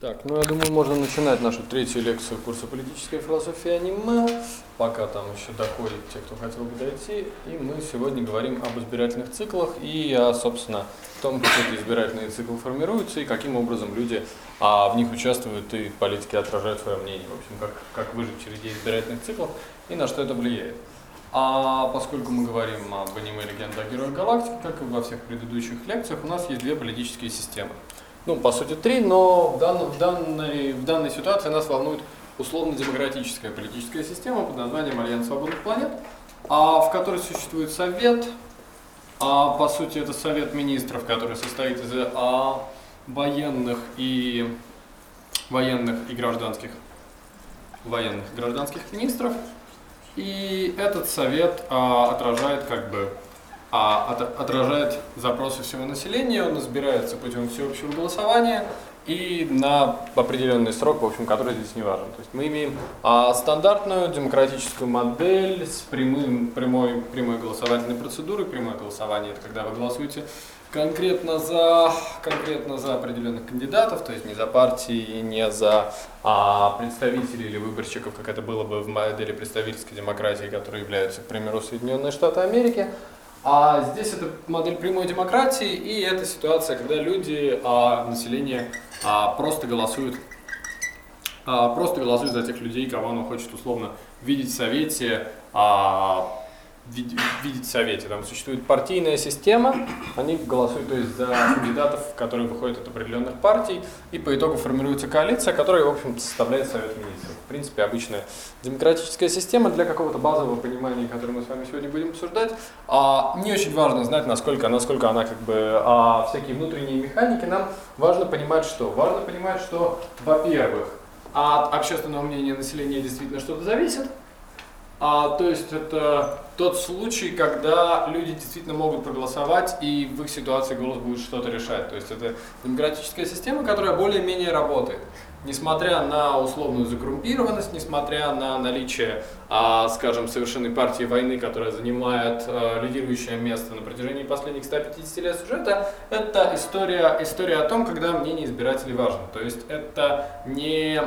Так, ну я думаю, можно начинать нашу третью лекцию курса политической философии аниме, пока там еще доходят те, кто хотел бы дойти. И мы сегодня говорим об избирательных циклах и, собственно, том, как эти избирательные циклы формируются и каким образом люди а, в них участвуют и политики отражают свое мнение. В общем, как, как выжить через идеи избирательных циклов и на что это влияет. А поскольку мы говорим об аниме «Легенда о героях галактики», как и во всех предыдущих лекциях, у нас есть две политические системы – ну, по сути, три, но в, данном, в, данной, в данной ситуации нас волнует условно-демократическая политическая система под названием Альянс Свободных Планет, а, в которой существует совет, а, по сути, это совет министров, который состоит из а, военных и военных и гражданских военных гражданских министров. И этот совет а, отражает как бы а от, отражает запросы всего населения, он избирается путем всеобщего голосования и на определенный срок, в общем, который здесь не важен. То есть мы имеем а, стандартную демократическую модель с прямым, прямой, прямой голосовательной процедурой. Прямое голосование – это когда вы голосуете конкретно за, конкретно за определенных кандидатов, то есть не за партии, не за а, представителей или выборщиков, как это было бы в модели представительской демократии, которые являются, к примеру, Соединенные Штаты Америки, а здесь это модель прямой демократии, и это ситуация, когда люди, а, население а, просто голосуют а, просто голосуют за тех людей, кого оно хочет условно видеть в Совете, а, видеть в Совете. Там существует партийная система, они голосуют то есть, за кандидатов, которые выходят от определенных партий, и по итогу формируется коалиция, которая, в общем составляет Совет Министров. В принципе, обычная демократическая система для какого-то базового понимания, которое мы с вами сегодня будем обсуждать. А, не очень важно знать, насколько, насколько она как бы, а, всякие внутренние механики, нам важно понимать что? Важно понимать, что, во-первых, от общественного мнения населения действительно что-то зависит, а, то есть это тот случай, когда люди действительно могут проголосовать, и в их ситуации голос будет что-то решать. То есть это демократическая система, которая более-менее работает. Несмотря на условную закоррумпированность, несмотря на наличие, а, скажем, совершенной партии войны, которая занимает а, лидирующее место на протяжении последних 150 лет сюжета, это история, история о том, когда мнение избирателей важно. То есть это не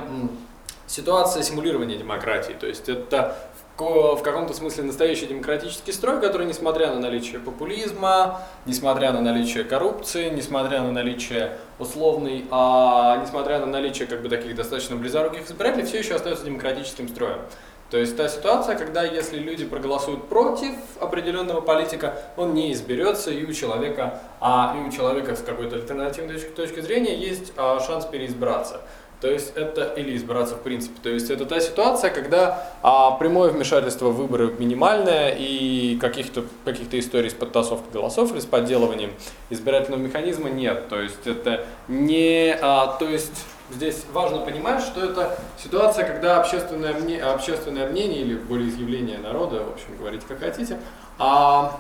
ситуация симулирования демократии, то есть это в каком-то смысле настоящий демократический строй, который, несмотря на наличие популизма, несмотря на наличие коррупции, несмотря на наличие условной, а несмотря на наличие как бы таких достаточно близоруких избирателей, все еще остается демократическим строем. То есть та ситуация, когда если люди проголосуют против определенного политика, он не изберется, и у человека, а и у человека с какой-то альтернативной точки, зрения есть а, шанс переизбраться. То есть это, или избираться в принципе. То есть это та ситуация, когда а, прямое вмешательство в выборы минимальное и каких-то каких историй с подтасовкой голосов или с подделыванием избирательного механизма нет. То есть это не... А, то есть здесь важно понимать, что это ситуация, когда общественное, мнение, общественное мнение или волеизъявление народа, в общем, говорите как хотите, а,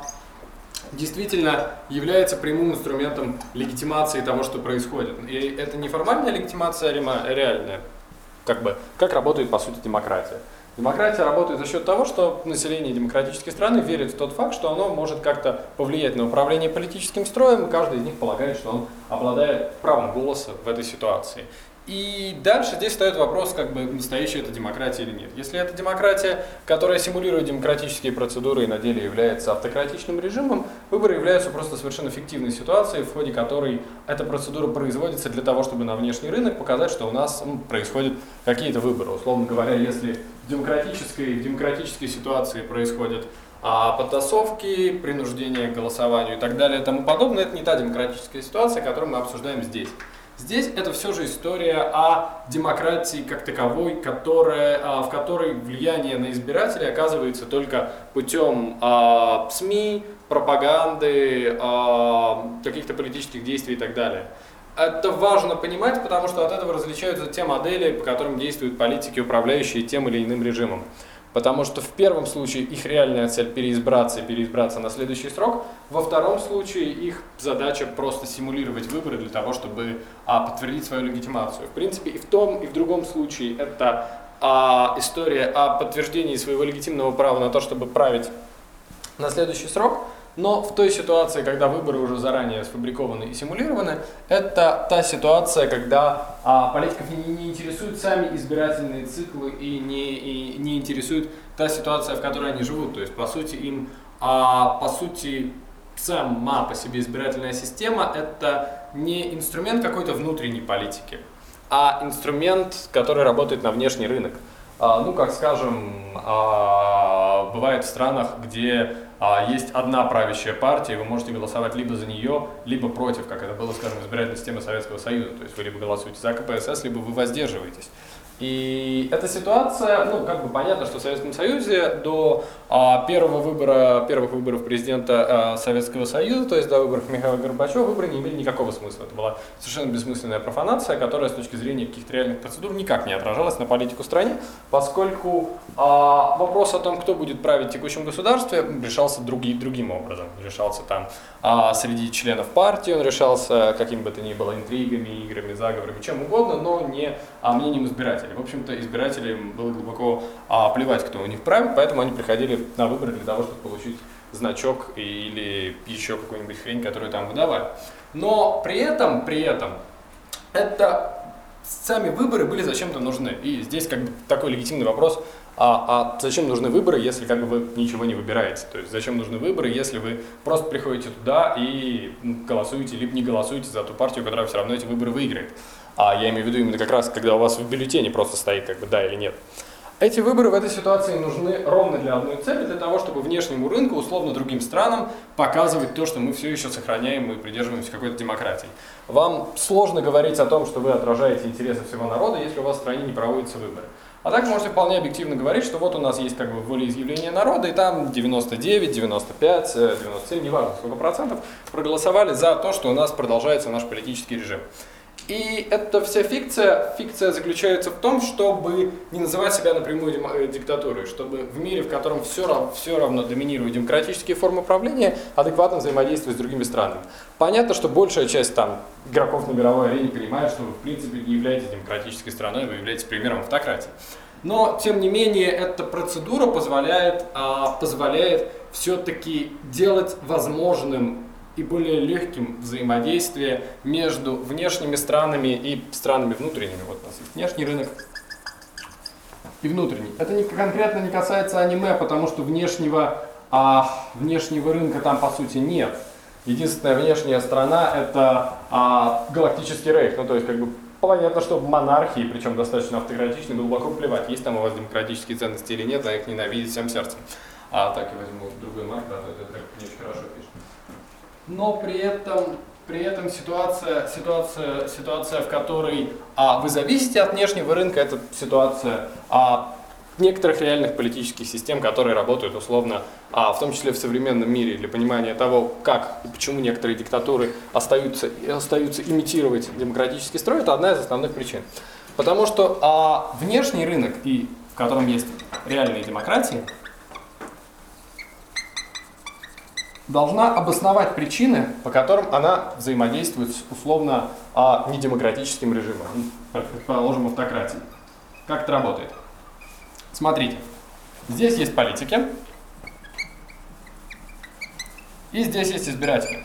действительно является прямым инструментом легитимации того, что происходит. И это не формальная легитимация, а реальная. Как бы, как работает, по сути, демократия. Демократия работает за счет того, что население демократической страны верит в тот факт, что оно может как-то повлиять на управление политическим строем, и каждый из них полагает, что он обладает правом голоса в этой ситуации. И дальше здесь встает вопрос, как бы настоящая это демократия или нет. Если это демократия, которая симулирует демократические процедуры и на деле является автократичным режимом, выборы являются просто совершенно фиктивной ситуацией, в ходе которой эта процедура производится для того, чтобы на внешний рынок показать, что у нас ну, происходят какие-то выборы. Условно говоря, если в демократической, в демократической ситуации происходят а подтасовки, принуждение к голосованию и так далее и тому подобное, это не та демократическая ситуация, которую мы обсуждаем здесь. Здесь это все же история о демократии как таковой, которая, а, в которой влияние на избирателей оказывается только путем а, СМИ, пропаганды, а, каких-то политических действий и так далее. Это важно понимать, потому что от этого различаются те модели, по которым действуют политики, управляющие тем или иным режимом. Потому что в первом случае их реальная цель переизбраться и переизбраться на следующий срок. Во втором случае их задача просто симулировать выборы для того, чтобы а, подтвердить свою легитимацию. В принципе, и в том, и в другом случае это а, история о подтверждении своего легитимного права на то, чтобы править на следующий срок. Но в той ситуации, когда выборы уже заранее сфабрикованы и симулированы, это та ситуация, когда а, политиков не, не интересуют сами избирательные циклы и не, и не интересует та ситуация, в которой они живут. То есть, по сути, им, а, по сути, сама по себе избирательная система – это не инструмент какой-то внутренней политики, а инструмент, который работает на внешний рынок. А, ну, как скажем, а, бывает в странах, где а, есть одна правящая партия, и вы можете голосовать либо за нее, либо против, как это было, скажем, в избирательной системе Советского Союза. То есть вы либо голосуете за КПСС, либо вы воздерживаетесь. И эта ситуация, ну, как бы понятно, что в Советском Союзе до а, первого выбора, первых выборов президента а, Советского Союза, то есть до выборов Михаила Горбачева, выборы не имели никакого смысла. Это была совершенно бессмысленная профанация, которая с точки зрения каких-то реальных процедур никак не отражалась на политику стране, поскольку а, вопрос о том, кто будет править в текущем государстве, решался други, другим образом. Решался там а, среди членов партии, он решался каким бы то ни было интригами, играми, заговорами, чем угодно, но не а, мнением избирателей. В общем-то, избирателям было глубоко а, плевать, кто у них правит, поэтому они приходили на выборы для того, чтобы получить значок или еще какую-нибудь хрень, которую там выдавали. Но при этом, при этом, это сами выборы были зачем-то нужны. И здесь как бы такой легитимный вопрос, а, а зачем нужны выборы, если как бы вы ничего не выбираете? То есть зачем нужны выборы, если вы просто приходите туда и голосуете, либо не голосуете за ту партию, которая все равно эти выборы выиграет? А я имею в виду именно как раз, когда у вас в бюллетене просто стоит как бы да или нет. Эти выборы в этой ситуации нужны ровно для одной цели, для того, чтобы внешнему рынку, условно другим странам, показывать то, что мы все еще сохраняем и придерживаемся какой-то демократии. Вам сложно говорить о том, что вы отражаете интересы всего народа, если у вас в стране не проводятся выборы. А так можете вполне объективно говорить, что вот у нас есть как бы волеизъявление народа, и там 99, 95, 97, неважно сколько процентов, проголосовали за то, что у нас продолжается наш политический режим. И эта вся фикция, фикция заключается в том, чтобы не называть себя напрямую э, диктатурой, чтобы в мире, в котором все, равно, все равно доминируют демократические формы правления, адекватно взаимодействовать с другими странами. Понятно, что большая часть там, игроков на мировой арене понимает, что вы в принципе не являетесь демократической страной, вы являетесь примером автократии. Но, тем не менее, эта процедура позволяет, а, позволяет все-таки делать возможным и более легким взаимодействие между внешними странами и странами внутренними. Вот у нас есть внешний рынок и внутренний. Это не, конкретно не касается аниме, потому что внешнего, а, внешнего рынка там по сути нет. Единственная внешняя страна это а, галактический рейх. Ну то есть как бы понятно, что в монархии, причем достаточно автократичной, глубоко плевать, есть там у вас демократические ценности или нет, а их ненавидеть всем сердцем. А так я возьму другой марк, да, это так не очень хорошо пишет но при этом, при этом ситуация, ситуация, ситуация, в которой а, вы зависите от внешнего рынка, это ситуация а, некоторых реальных политических систем, которые работают условно, а, в том числе в современном мире, для понимания того, как и почему некоторые диктатуры остаются, остаются имитировать демократический строй, это одна из основных причин. Потому что а, внешний рынок, и в котором есть реальные демократии, должна обосновать причины, по которым она взаимодействует с условно а, недемократическим режимом, предположим, автократией. Как это работает? Смотрите, здесь есть политики, и здесь есть избиратели.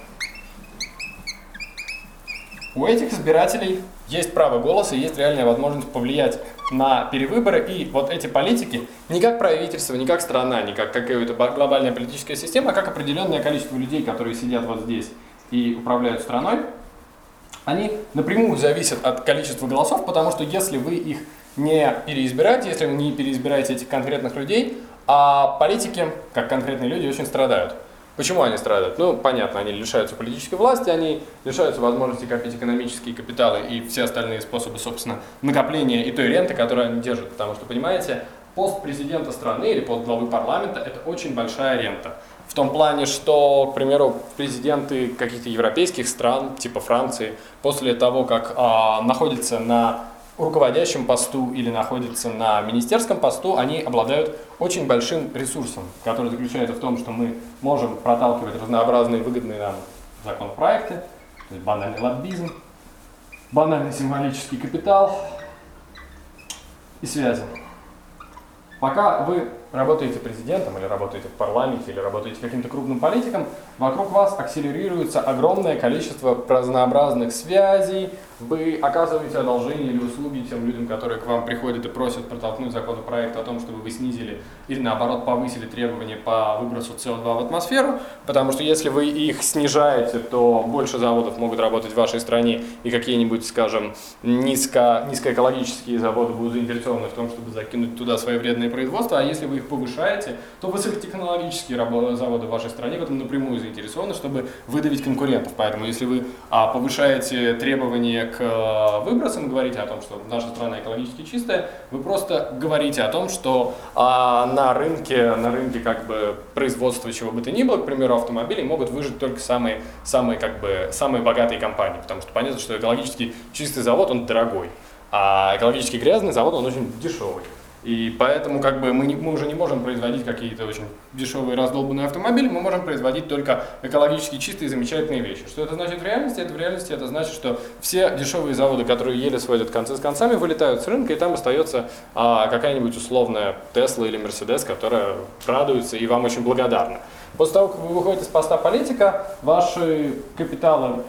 У этих избирателей есть право голоса, есть реальная возможность повлиять на перевыборы, и вот эти политики не как правительство, не как страна, не как какая-то глобальная политическая система, а как определенное количество людей, которые сидят вот здесь и управляют страной, они напрямую зависят от количества голосов, потому что если вы их не переизбираете, если вы не переизбираете этих конкретных людей, а политики, как конкретные люди, очень страдают. Почему они страдают? Ну, понятно, они лишаются политической власти, они лишаются возможности копить экономические капиталы и все остальные способы, собственно, накопления и той ренты, которую они держат. Потому что, понимаете, пост президента страны или пост главы парламента – это очень большая рента. В том плане, что, к примеру, президенты каких-то европейских стран, типа Франции, после того, как а, находятся на руководящем посту или находятся на министерском посту, они обладают очень большим ресурсом, который заключается в том, что мы можем проталкивать разнообразные выгодные нам законопроекты, то есть банальный лоббизм, банальный символический капитал и связи. Пока вы работаете президентом, или работаете в парламенте, или работаете каким-то крупным политиком, вокруг вас акселерируется огромное количество разнообразных связей, вы оказываете одолжение или услуги тем людям, которые к вам приходят и просят протолкнуть законопроект о том, чтобы вы снизили или наоборот повысили требования по выбросу СО2 в атмосферу, потому что если вы их снижаете, то больше заводов могут работать в вашей стране. И какие-нибудь, скажем, низко, низкоэкологические заводы будут заинтересованы в том, чтобы закинуть туда свои вредные производства, а если вы их повышаете, то высокотехнологические заводы в вашей стране в этом напрямую заинтересованы, чтобы выдавить конкурентов. Поэтому если вы а, повышаете требования к э, выбросам, говорите о том, что наша страна экологически чистая, вы просто говорите о том, что а, на рынке, на рынке как бы производства чего бы то ни было, к примеру, автомобилей, могут выжить только самые, самые, как бы, самые богатые компании, потому что понятно, что экологически чистый завод, он дорогой, а экологически грязный завод, он очень дешевый. И поэтому как бы мы, не, мы уже не можем производить какие-то очень дешевые раздолбанные автомобили, мы можем производить только экологически чистые замечательные вещи. Что это значит в реальности? Это в реальности это значит, что все дешевые заводы, которые еле сводят концы с концами, вылетают с рынка, и там остается а, какая-нибудь условная Тесла или Мерседес, которая радуется и вам очень благодарна. После того, как вы выходите с поста политика, ваши капиталы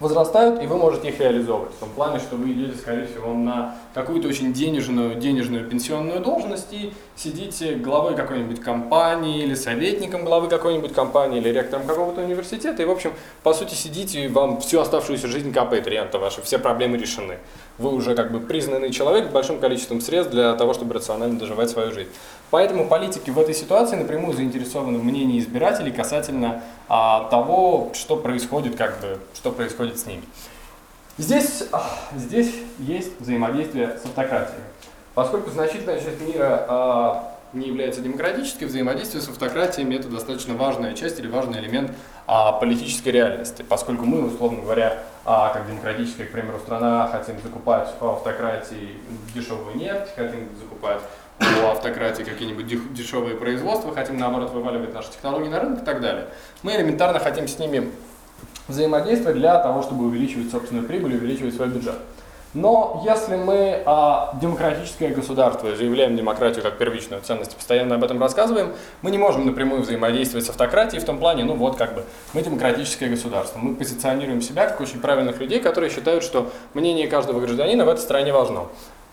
возрастают, и вы можете их реализовывать. В том плане, что вы идете, скорее всего, на какую-то очень денежную, денежную пенсионную должность и сидите главой какой-нибудь компании или советником главы какой-нибудь компании или ректором какого-то университета. И, в общем, по сути, сидите, и вам всю оставшуюся жизнь капает рента ваша, все проблемы решены. Вы уже как бы признанный человек с большим количеством средств для того, чтобы рационально доживать свою жизнь. Поэтому политики в этой ситуации напрямую заинтересованы в мнении избирателей касательно а, того, что происходит, как бы, что происходит с ними. Здесь, здесь есть взаимодействие с автократией. Поскольку значительная часть мира а, не является демократической, взаимодействие с автократиями это достаточно важная часть или важный элемент а, политической реальности, поскольку мы, условно говоря, а, как демократическая, к примеру, страна, хотим закупать у автократии дешевую нефть, хотим закупать у автократии какие-нибудь дешевые производства, хотим наоборот вываливать наши технологии на рынок и так далее. Мы элементарно хотим с ними взаимодействовать для того, чтобы увеличивать собственную прибыль, увеличивать свой бюджет. Но если мы а, демократическое государство заявляем демократию как первичную ценность, постоянно об этом рассказываем, мы не можем напрямую взаимодействовать с автократией в том плане, ну вот как бы, мы демократическое государство, мы позиционируем себя как очень правильных людей, которые считают, что мнение каждого гражданина в этой стране важно.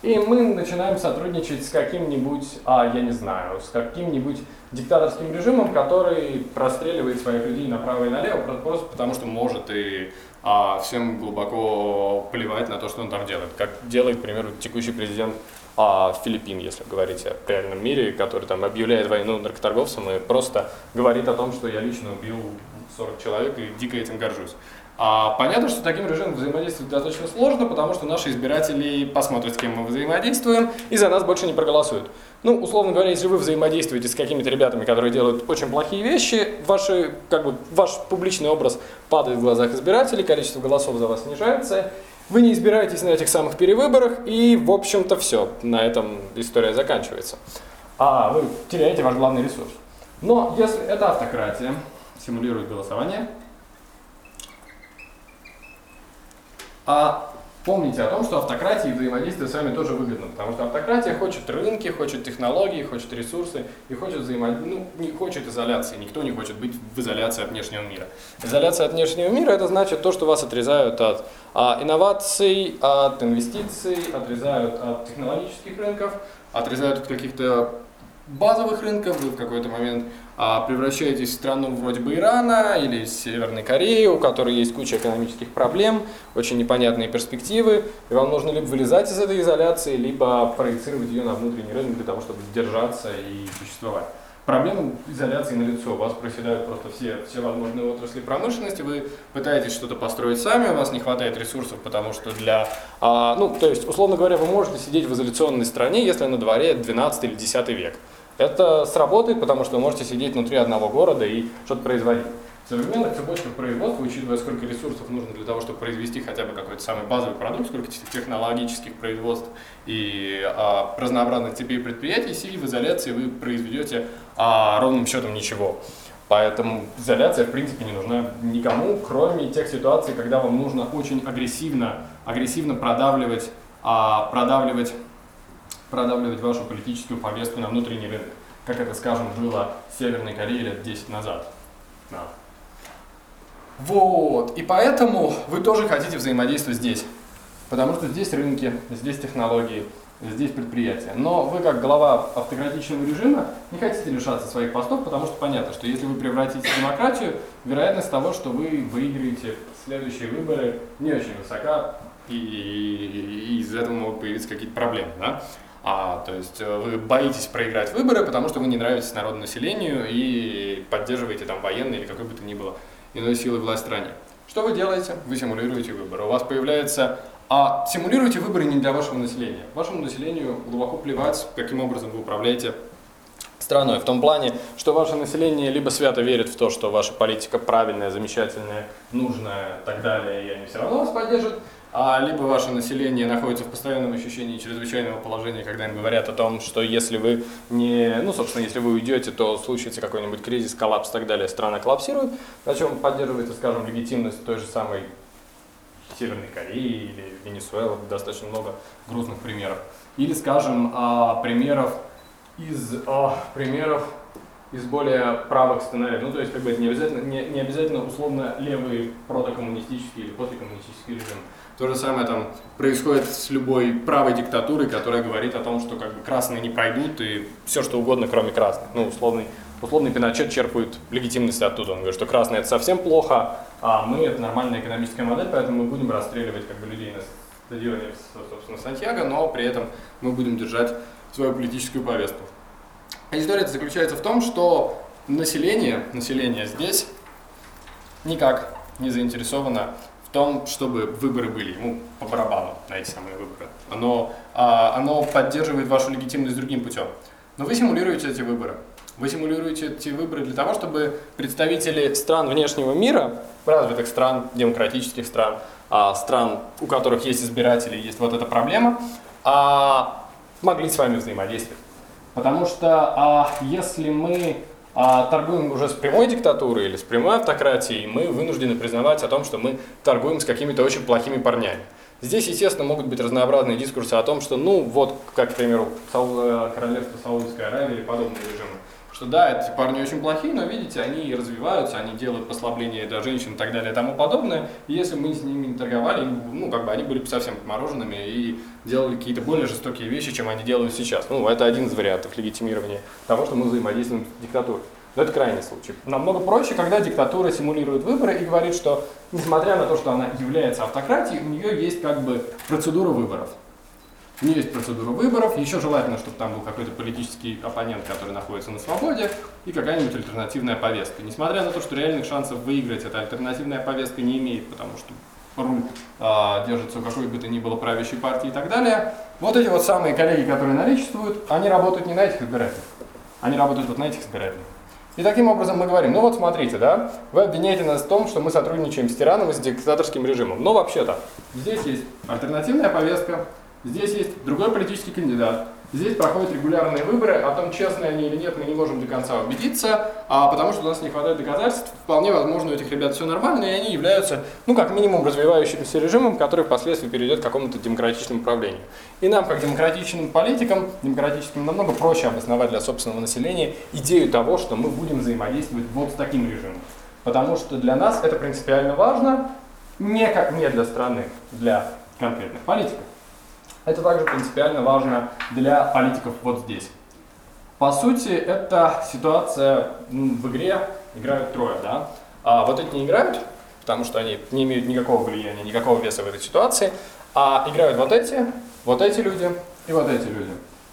И мы начинаем сотрудничать с каким-нибудь, а, я не знаю, с каким-нибудь диктаторским режимом, который простреливает своих людей направо и налево, просто потому что может и а, всем глубоко плевать на то, что он там делает. Как делает, к примеру, текущий президент а, Филиппин, если говорить о реальном мире, который там объявляет войну наркоторговцам и просто говорит о том, что я лично убил 40 человек и дико этим горжусь. А понятно, что таким режимом взаимодействовать достаточно сложно, потому что наши избиратели посмотрят, с кем мы взаимодействуем, и за нас больше не проголосуют. Ну, условно говоря, если вы взаимодействуете с какими-то ребятами, которые делают очень плохие вещи, ваши, как бы, ваш публичный образ падает в глазах избирателей, количество голосов за вас снижается, вы не избираетесь на этих самых перевыборах, и, в общем-то, все, на этом история заканчивается. А вы теряете ваш главный ресурс. Но если это автократия, симулирует голосование, А помните о том, что автократии взаимодействие с вами тоже выгодно, потому что автократия хочет рынки, хочет технологии, хочет ресурсы и хочет взаимодействие, ну, не хочет изоляции. Никто не хочет быть в изоляции от внешнего мира. Изоляция от внешнего мира это значит то, что вас отрезают от а, инноваций, от инвестиций, отрезают от технологических рынков, отрезают от каких-то базовых рынков, вы в какой-то момент превращаетесь в страну вроде бы Ирана или Северной Кореи, у которой есть куча экономических проблем, очень непонятные перспективы, и вам нужно либо вылезать из этой изоляции, либо проецировать ее на внутренний рынок для того, чтобы держаться и существовать. Проблема изоляции на лицо. У вас проседают просто все, все возможные отрасли промышленности, вы пытаетесь что-то построить сами, у вас не хватает ресурсов, потому что для... А, ну, то есть, условно говоря, вы можете сидеть в изоляционной стране, если на дворе 12 или 10 век. Это сработает, потому что вы можете сидеть внутри одного города и что-то производить. В современных цепочках производства, учитывая, сколько ресурсов нужно для того, чтобы произвести хотя бы какой-то самый базовый продукт, сколько технологических производств и а, разнообразных цепей предприятий, сидя в изоляции, вы произведете а, ровным счетом ничего. Поэтому изоляция, в принципе, не нужна никому, кроме тех ситуаций, когда вам нужно очень агрессивно, агрессивно продавливать, а, продавливать продавливать вашу политическую повестку на внутренний рынок. как это, скажем, было в Северной Корее лет 10 назад. Да. Вот, и поэтому вы тоже хотите взаимодействовать здесь, потому что здесь рынки, здесь технологии, здесь предприятия. Но вы, как глава автократичного режима, не хотите лишаться своих постов, потому что понятно, что если вы превратите демократию, вероятность того, что вы выиграете следующие выборы, не очень высока, и, и, и из этого могут появиться какие-то проблемы. Да? А, то есть э, вы боитесь проиграть выборы, потому что вы не нравитесь народу населению и поддерживаете там военные или какой бы то ни было иной силы власть в стране. Что вы делаете? Вы симулируете выборы. У вас появляется... А симулируете выборы не для вашего населения. Вашему населению глубоко плевать, каким образом вы управляете страной. В том плане, что ваше население либо свято верит в то, что ваша политика правильная, замечательная, нужная и так далее, и они все равно вас поддержат, либо ваше население находится в постоянном ощущении чрезвычайного положения, когда им говорят о том, что если вы не, ну, собственно, если вы уйдете, то случится какой-нибудь кризис, коллапс и так далее, страна коллапсирует, на чем поддерживается, скажем, легитимность той же самой Северной Кореи или Венесуэлы, достаточно много грустных примеров. Или, скажем, а, примеров из а, примеров из более правых сценариев. Ну, то есть, как бы это не обязательно, не, не обязательно условно левый протокоммунистический или послекоммунистический режим. То же самое там происходит с любой правой диктатурой, которая говорит о том, что как бы красные не пройдут и все что угодно, кроме красных. Ну, условный, условный Пиночет черпает легитимность оттуда. Он говорит, что красные это совсем плохо, а мы это нормальная экономическая модель, поэтому мы будем расстреливать как бы людей на стадионе, собственно, Сантьяго, но при этом мы будем держать свою политическую повестку. История заключается в том, что население, население здесь никак не заинтересовано том, чтобы выборы были ему по барабану на эти самые выборы. Оно, а, оно поддерживает вашу легитимность другим путем. Но вы симулируете эти выборы. Вы симулируете эти выборы для того, чтобы представители стран внешнего мира, развитых стран, демократических стран, а, стран, у которых есть избиратели, есть вот эта проблема, а, могли с вами взаимодействовать. Потому что если мы а торгуем уже с прямой диктатурой или с прямой автократией, мы вынуждены признавать о том, что мы торгуем с какими-то очень плохими парнями. Здесь, естественно, могут быть разнообразные дискурсы о том, что, ну, вот, как, к примеру, королевство Саудовской Аравии или подобные режимы, что да, эти парни очень плохие, но видите, они развиваются, они делают послабления для женщин и так далее и тому подобное. И если мы с ними не торговали, ну, как бы они были бы совсем мороженными и делали какие-то более жестокие вещи, чем они делают сейчас. Ну, это один из вариантов легитимирования того, что мы взаимодействуем с диктатурой. Но это крайний случай. Намного проще, когда диктатура симулирует выборы и говорит, что несмотря на то, что она является автократией, у нее есть как бы процедура выборов. У нее есть процедура выборов, еще желательно, чтобы там был какой-то политический оппонент, который находится на свободе, и какая-нибудь альтернативная повестка. Несмотря на то, что реальных шансов выиграть эта альтернативная повестка не имеет, потому что руль а, держится у какой бы то ни было правящей партии и так далее, вот эти вот самые коллеги, которые наличествуют, они работают не на этих избирателях, они работают вот на этих избирателях. И таким образом мы говорим, ну вот смотрите, да, вы обвиняете нас в том, что мы сотрудничаем с тираном и с диктаторским режимом. Но вообще-то, здесь есть альтернативная повестка, Здесь есть другой политический кандидат. Здесь проходят регулярные выборы, о том, честные они или нет, мы не можем до конца убедиться, а потому что у нас не хватает доказательств. Вполне возможно, у этих ребят все нормально, и они являются, ну, как минимум, развивающимся режимом, который впоследствии перейдет к какому-то демократичному правлению. И нам, как демократичным политикам, демократическим намного проще обосновать для собственного населения идею того, что мы будем взаимодействовать вот с таким режимом. Потому что для нас это принципиально важно, не как не для страны, для конкретных политиков. Это также принципиально важно для политиков вот здесь. По сути, эта ситуация в игре играют трое, да? А вот эти не играют, потому что они не имеют никакого влияния, никакого веса в этой ситуации, а играют вот эти, вот эти люди и вот эти люди.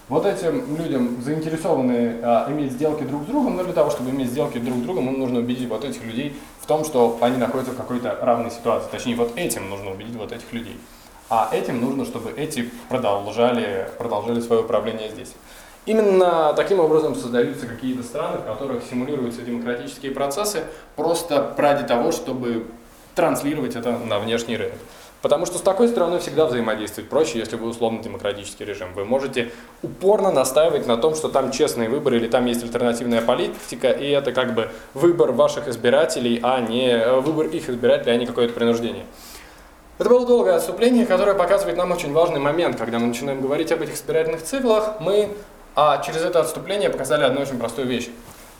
Вот этим людям заинтересованы а, иметь сделки друг с другом, но для того, чтобы иметь сделки друг с другом, им нужно убедить вот этих людей в том, что они находятся в какой-то равной ситуации. Точнее, вот этим нужно убедить вот этих людей а этим нужно, чтобы эти продолжали, продолжали свое управление здесь. Именно таким образом создаются какие-то страны, в которых симулируются демократические процессы, просто ради того, чтобы транслировать это на внешний рынок. Потому что с такой стороной всегда взаимодействовать проще, если вы условно-демократический режим. Вы можете упорно настаивать на том, что там честные выборы или там есть альтернативная политика, и это как бы выбор ваших избирателей, а не э, выбор их избирателей, а не какое-то принуждение. Это было долгое отступление, которое показывает нам очень важный момент, когда мы начинаем говорить об этих спиральных циклах. Мы А через это отступление показали одну очень простую вещь,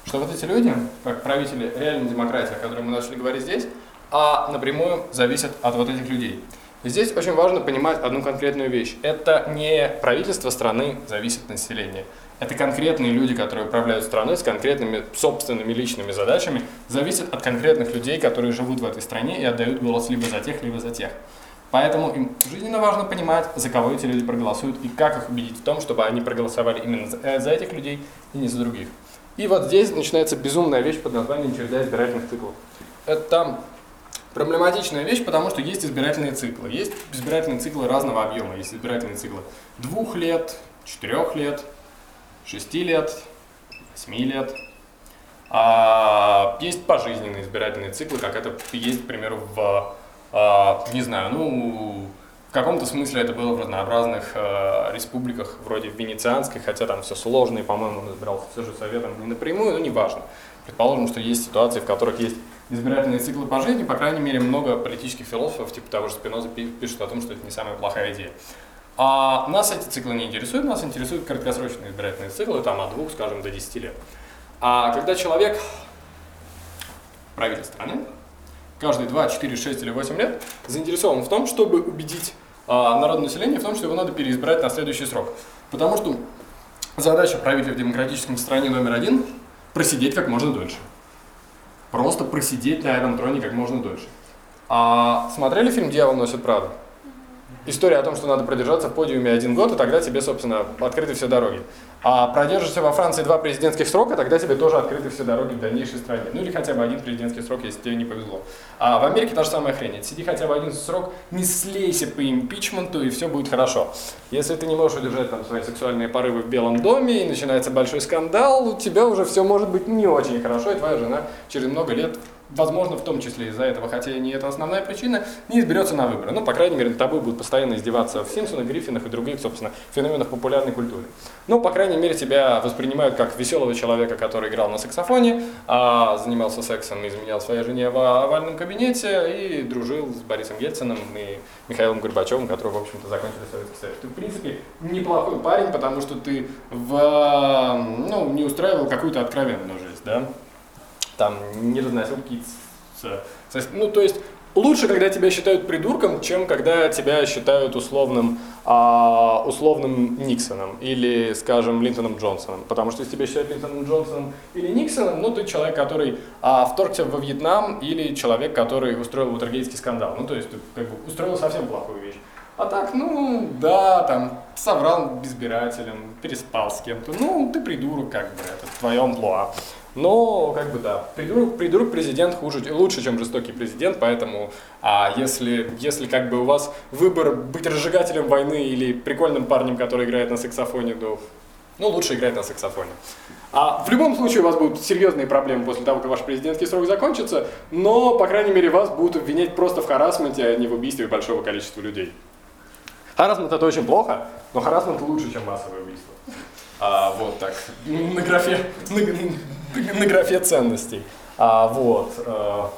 что вот эти люди, как правители реальной демократии, о которой мы начали говорить здесь, а напрямую зависят от вот этих людей. И здесь очень важно понимать одну конкретную вещь. Это не правительство страны зависит от населения. Это конкретные люди, которые управляют страной с конкретными собственными личными задачами, зависят от конкретных людей, которые живут в этой стране и отдают голос либо за тех, либо за тех. Поэтому им жизненно важно понимать, за кого эти люди проголосуют и как их убедить в том, чтобы они проголосовали именно за, э, этих людей и не за других. И вот здесь начинается безумная вещь под названием череда избирательных циклов. Это проблематичная вещь, потому что есть избирательные циклы. Есть избирательные циклы разного объема. Есть избирательные циклы двух лет, четырех лет, шести лет, восьми лет. А, есть пожизненные избирательные циклы, как это есть, к примеру, в, а, не знаю, ну, в каком-то смысле это было в разнообразных э, республиках, вроде Венецианской, хотя там все сложно, и, по-моему, он избирался все же советом не напрямую, но неважно. Предположим, что есть ситуации, в которых есть избирательные циклы по жизни, по крайней мере, много политических философов, типа того же Спиноза, пишут о том, что это не самая плохая идея. А нас эти циклы не интересуют, нас интересуют краткосрочные избирательные циклы, там от двух, скажем, до 10 лет. А когда человек, правитель страны, каждые 2, 4, 6 или 8 лет заинтересован в том, чтобы убедить а, народное население в том, что его надо переизбирать на следующий срок. Потому что задача правителя в демократическом стране номер один – просидеть как можно дольше. Просто просидеть на этом троне как можно дольше. А смотрели фильм «Дьявол носит Прада»? История о том, что надо продержаться в подиуме один год, и тогда тебе, собственно, открыты все дороги. А продержишься во Франции два президентских срока, тогда тебе тоже открыты все дороги в дальнейшей стране. Ну или хотя бы один президентский срок, если тебе не повезло. А в Америке та же самая хрень. Сиди хотя бы один срок, не слейся по импичменту, и все будет хорошо. Если ты не можешь удержать там свои сексуальные порывы в Белом доме, и начинается большой скандал, у тебя уже все может быть не очень хорошо, и твоя жена через много лет возможно, в том числе из-за этого, хотя не это основная причина, не изберется на выборы. Ну, по крайней мере, над тобой будут постоянно издеваться в Симпсонах, Гриффинах и других, собственно, феноменах популярной культуры. Ну, по крайней мере, тебя воспринимают как веселого человека, который играл на саксофоне, а занимался сексом, изменял своей жене в овальном кабинете и дружил с Борисом Ельциным и Михаилом Горбачевым, которые, в общем-то, закончили Советский Союз. Ты, в принципе, неплохой парень, потому что ты в, ну, не устраивал какую-то откровенную жизнь, да? Там не разносил какие Ну, то есть лучше, когда тебя считают придурком, чем когда тебя считают условным, а, условным Никсоном или, скажем, Линтоном Джонсоном. Потому что если тебя считают Линтоном Джонсоном или Никсоном, ну, ты человек, который а, вторгся во Вьетнам или человек, который устроил ватергейтский скандал. Ну, то есть ты как бы устроил совсем плохую вещь. А так, ну, да, там, соврал избирателям, переспал с кем-то. Ну, ты придурок, как бы, это в твоем плуа. Но, как бы, да, придурок, придурок президент хуже, лучше, чем жестокий президент, поэтому, а если, если как бы у вас выбор быть разжигателем войны или прикольным парнем, который играет на саксофоне, то, ну, лучше играть на саксофоне. А в любом случае у вас будут серьезные проблемы после того, как ваш президентский срок закончится, но, по крайней мере, вас будут обвинять просто в харасменте, а не в убийстве большого количества людей. Харасмент это очень плохо, но харасмент лучше, чем массовое убийство. А, вот так, на графе, на, на графе ценностей. А, вот. А,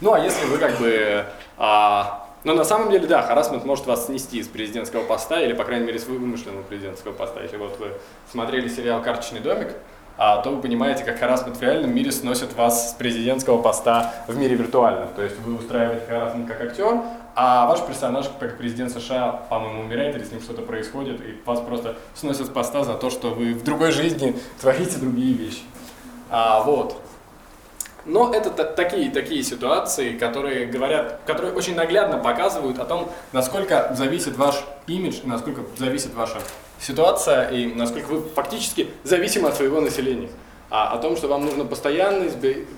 ну, а если вы как бы... А, но на самом деле, да, харасмент может вас снести с президентского поста, или, по крайней мере, с вымышленного президентского поста. Если вот вы смотрели сериал «Карточный домик», а, то вы понимаете, как харасмент в реальном мире сносит вас с президентского поста в мире виртуальном. То есть вы устраиваете харасмент как актер, а ваш персонаж, как президент США, по-моему, умирает или с ним что-то происходит, и вас просто сносят с поста за то, что вы в другой жизни творите другие вещи. А, вот. Но это такие, такие ситуации, которые говорят, которые очень наглядно показывают о том, насколько зависит ваш имидж, насколько зависит ваша ситуация и насколько вы фактически зависимы от своего населения. А о том, что вам нужно постоянно,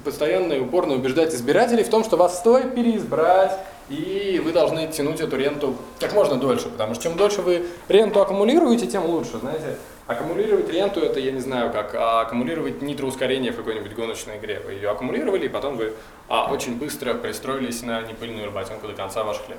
постоянно и упорно убеждать избирателей в том, что вас стоит переизбрать, и вы должны тянуть эту ренту как можно дольше, потому что чем дольше вы ренту аккумулируете, тем лучше. Знаете, аккумулировать ренту это, я не знаю, как а аккумулировать нитроускорение в какой-нибудь гоночной игре. Вы ее аккумулировали, и потом вы а, очень быстро пристроились на непыльную работенку до конца ваших лет.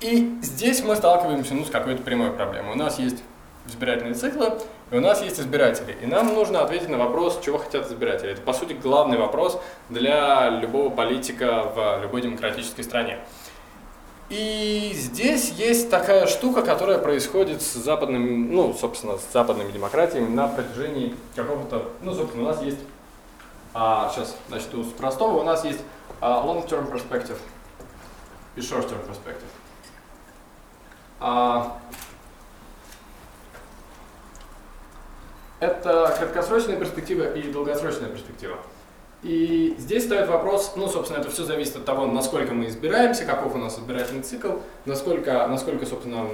И здесь мы сталкиваемся ну, с какой-то прямой проблемой. У нас есть избирательные циклы, и у нас есть избиратели. И нам нужно ответить на вопрос, чего хотят избиратели. Это, по сути, главный вопрос для любого политика в любой демократической стране. И здесь есть такая штука, которая происходит с западными, ну, собственно, с западными демократиями на протяжении какого-то, ну, собственно, у нас есть, а, сейчас начну с простого, у нас есть а, long-term perspective и short-term perspective. А, это краткосрочная перспектива и долгосрочная перспектива. И здесь стоит вопрос, ну, собственно, это все зависит от того, насколько мы избираемся, каков у нас избирательный цикл, насколько, насколько собственно,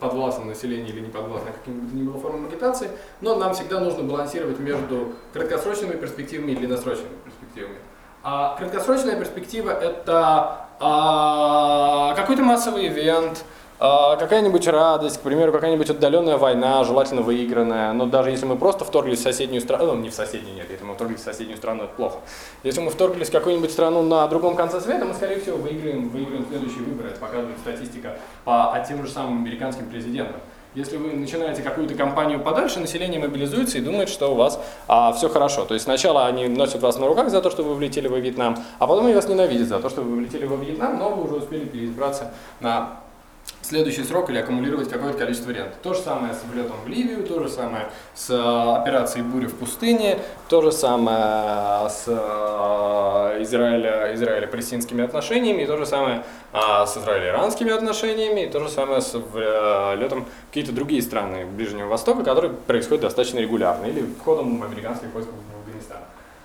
подвластно население или не подвластно каким-либо ни было формам агитации, но нам всегда нужно балансировать между краткосрочными перспективами и длинносрочными перспективами. А краткосрочная перспектива – это а, какой-то массовый ивент, какая-нибудь радость, к примеру, какая-нибудь отдаленная война, желательно выигранная, но даже если мы просто вторглись в соседнюю страну, ну не в соседнюю, нет, если мы вторглись в соседнюю страну, это плохо. Если мы вторглись в какую-нибудь страну на другом конце света, мы, скорее всего, выиграем, выиграем следующие выборы, это показывает статистика по а тем же самым американским президентам. Если вы начинаете какую-то кампанию подальше, население мобилизуется и думает, что у вас а, все хорошо. То есть сначала они носят вас на руках за то, что вы влетели во Вьетнам, а потом они вас ненавидят за то, что вы влетели во Вьетнам, но вы уже успели переизбраться на следующий срок или аккумулировать какое-то количество вариантов. То же самое с влетом в Ливию, то же самое с э, операцией «Буря в пустыне», то же самое с э, Израиля, Израиля-палестинскими отношениями, и то же самое э, с израиль-иранскими отношениями, и то же самое с влетом в какие-то другие страны Ближнего Востока, которые происходят достаточно регулярно, или входом американских войск в Афганистан.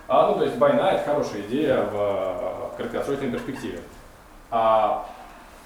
А, ну, то есть война – это хорошая идея в краткосрочной перспективе. А,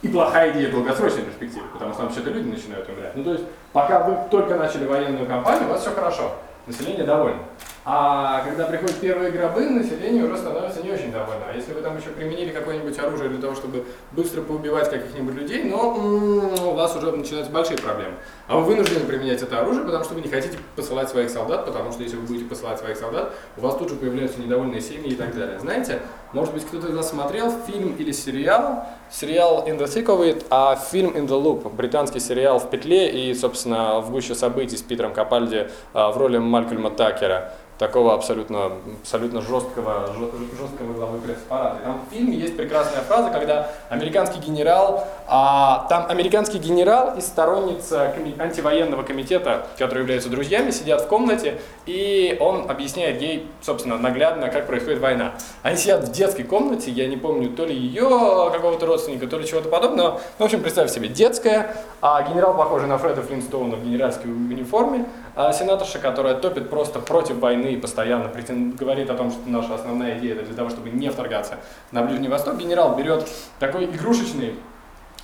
и плохая идея в долгосрочной перспективе, потому что там вообще-то люди начинают умирать. Ну то есть, пока вы только начали военную кампанию, у вас все хорошо, население довольно. А когда приходят первые гробы, население уже становится не очень довольно. А если вы там еще применили какое-нибудь оружие для того, чтобы быстро поубивать каких-нибудь людей, но у вас уже начинаются большие проблемы. А вы вынуждены применять это оружие, потому что вы не хотите посылать своих солдат, потому что если вы будете посылать своих солдат, у вас тут же появляются недовольные семьи и так далее. Знаете, может быть, кто-то из вас смотрел фильм или сериал, сериал In the Thick of It, а фильм In the Loop, британский сериал в петле и, собственно, в гуще событий с Питером Капальди а, в роли Малькольма Такера такого абсолютно, абсолютно жесткого, жесткого главы пресс-аппарата. Там в фильме есть прекрасная фраза, когда американский генерал, а, там американский генерал и сторонница антивоенного комитета, которые являются друзьями, сидят в комнате, и он объясняет ей, собственно, наглядно, как происходит война. Они сидят в детской комнате, я не помню, то ли ее какого-то родственника, то ли чего-то подобного. В общем, представь себе, детская, а генерал похожий на Фреда Флинстоуна в генеральской униформе, а сенаторша, которая топит просто против войны и постоянно говорит о том, что наша основная идея это для того, чтобы не вторгаться на Ближний Восток, генерал берет такой игрушечный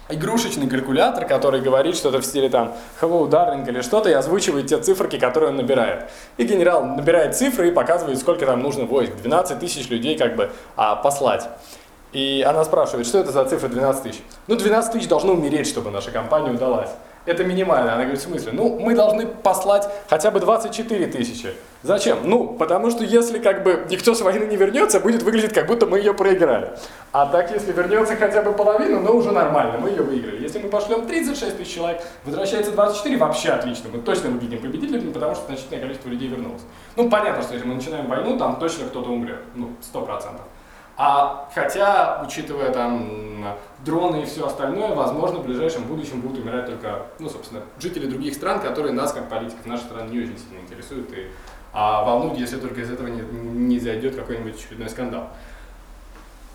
игрушечный калькулятор, который говорит что-то в стиле там hello darling или что-то и озвучивает те циферки, которые он набирает. И генерал набирает цифры и показывает, сколько там нужно войск. 12 тысяч людей как бы а, послать. И она спрашивает, что это за цифра 12 тысяч? Ну, 12 тысяч должно умереть, чтобы наша компания удалась это минимально. Она говорит, в смысле? Ну, мы должны послать хотя бы 24 тысячи. Зачем? Ну, потому что если как бы никто с войны не вернется, будет выглядеть, как будто мы ее проиграли. А так, если вернется хотя бы половину, ну, уже нормально, мы ее выиграли. Если мы пошлем 36 тысяч человек, возвращается 24, вообще отлично. Мы точно выглядим победителями, потому что значительное количество людей вернулось. Ну, понятно, что если мы начинаем войну, там точно кто-то умрет. Ну, 100%. А хотя, учитывая там дроны и все остальное, возможно, в ближайшем будущем будут умирать только, ну, собственно, жители других стран, которые нас, как политиков нашей страны, не очень сильно интересуют и а волнуют, если только из этого не, не зайдет какой-нибудь очередной скандал.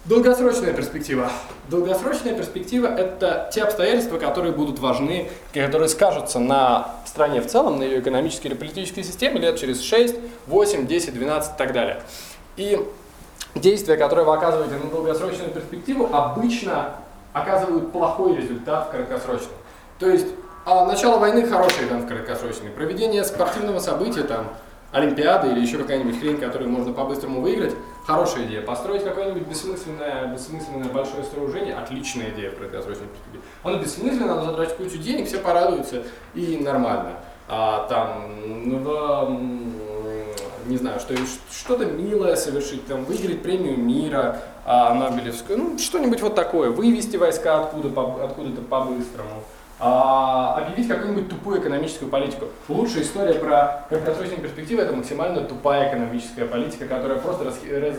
Долгосрочная перспектива. Долгосрочная перспектива – это те обстоятельства, которые будут важны, которые скажутся на стране в целом, на ее экономической или политической системе лет через 6, 8, 10, 12 и так далее. И действия, которые вы оказываете на долгосрочную перспективу, обычно оказывают плохой результат в краткосрочном. То есть а начало войны хороший там в краткосрочной. Проведение спортивного события, там, Олимпиады или еще какая-нибудь хрень, которую можно по-быстрому выиграть, хорошая идея. Построить какое-нибудь бессмысленное, бессмысленное большое сооружение, отличная идея в краткосрочной перспективе. Оно бессмысленно, надо затратить кучу денег, все порадуются и нормально. А там, ну, не знаю, что, что-то милое совершить, там, выиграть премию мира а, Нобелевскую, ну, что-нибудь вот такое, вывести войска откуда, по, откуда-то по-быстрому, а, объявить какую-нибудь тупую экономическую политику. Лучшая история про краткосрочные перспективы – это максимально тупая экономическая политика, которая просто раз, раз,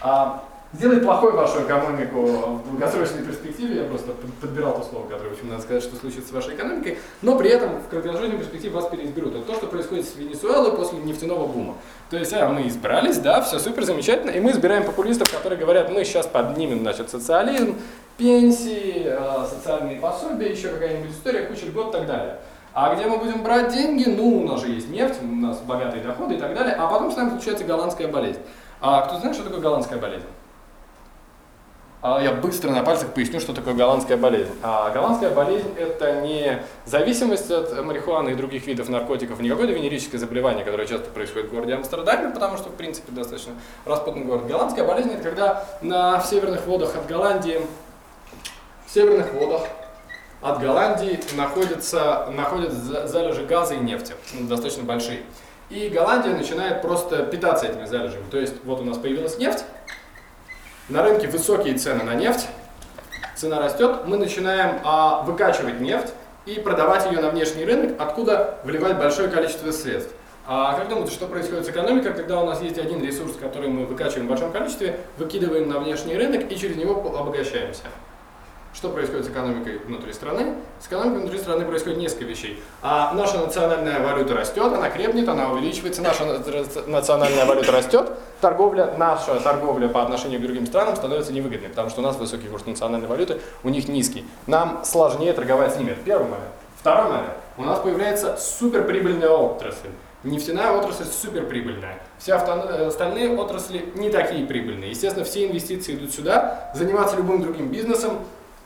а, сделает плохой вашу экономику в долгосрочной перспективе, я просто подбирал то слово, которое, в общем, надо сказать, что случится с вашей экономикой, но при этом в краткосрочной перспективе вас переизберут. Это то, что происходит с Венесуэлой после нефтяного бума. То есть, а, мы избрались, да, все супер, замечательно, и мы избираем популистов, которые говорят, мы сейчас поднимем, значит, социализм, пенсии, а, социальные пособия, еще какая-нибудь история, куча льгот и так далее. А где мы будем брать деньги? Ну, у нас же есть нефть, у нас богатые доходы и так далее. А потом с нами случается голландская болезнь. А кто знает, что такое голландская болезнь? А я быстро на пальцах поясню, что такое голландская болезнь. А голландская болезнь – это не зависимость от марихуаны и других видов наркотиков, не какое-то венерическое заболевание, которое часто происходит в городе Амстердаме, потому что, в принципе, достаточно распутный город. Голландская болезнь – это когда на северных водах от Голландии, в северных водах от Голландии находятся, находятся залежи газа и нефти, ну, достаточно большие. И Голландия начинает просто питаться этими залежами. То есть вот у нас появилась нефть, на рынке высокие цены на нефть, цена растет, мы начинаем а, выкачивать нефть и продавать ее на внешний рынок, откуда вливать большое количество средств. А как думаете, что происходит с экономикой, когда у нас есть один ресурс, который мы выкачиваем в большом количестве, выкидываем на внешний рынок и через него обогащаемся? Что происходит с экономикой внутри страны? С экономикой внутри страны происходит несколько вещей. А наша национальная валюта растет, она крепнет, она увеличивается, наша национальная валюта растет, торговля, наша торговля по отношению к другим странам становится невыгодной, потому что у нас высокий курс национальной валюты, у них низкий. Нам сложнее торговать с ними. Это первый момент. Второй момент. У нас появляется суперприбыльная отрасль. Нефтяная отрасль суперприбыльная. Все э, остальные отрасли не такие прибыльные. Естественно, все инвестиции идут сюда. Заниматься любым другим бизнесом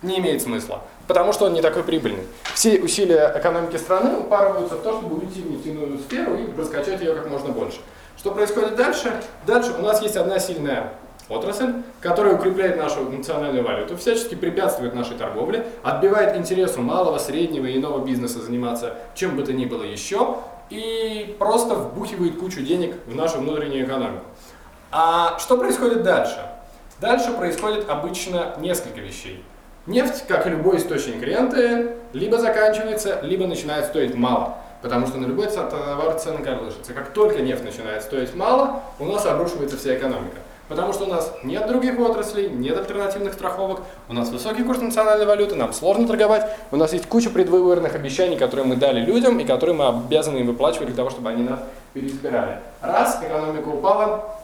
не имеет смысла, потому что он не такой прибыльный. Все усилия экономики страны упарываются в то, чтобы уйти в нефтяную сферу и раскачать ее как можно больше. Что происходит дальше? Дальше у нас есть одна сильная отрасль, которая укрепляет нашу национальную валюту, всячески препятствует нашей торговле, отбивает интересу малого, среднего и иного бизнеса заниматься чем бы то ни было еще и просто вбухивает кучу денег в нашу внутреннюю экономику. А что происходит дальше? Дальше происходит обычно несколько вещей. Нефть, как и любой источник ренты, либо заканчивается, либо начинает стоить мало. Потому что на любой товар цены колышется. Как только нефть начинает стоить мало, у нас обрушивается вся экономика. Потому что у нас нет других отраслей, нет альтернативных страховок, у нас высокий курс национальной валюты, нам сложно торговать, у нас есть куча предвыборных обещаний, которые мы дали людям и которые мы обязаны им выплачивать для того, чтобы они нас переизбирали. Раз экономика упала,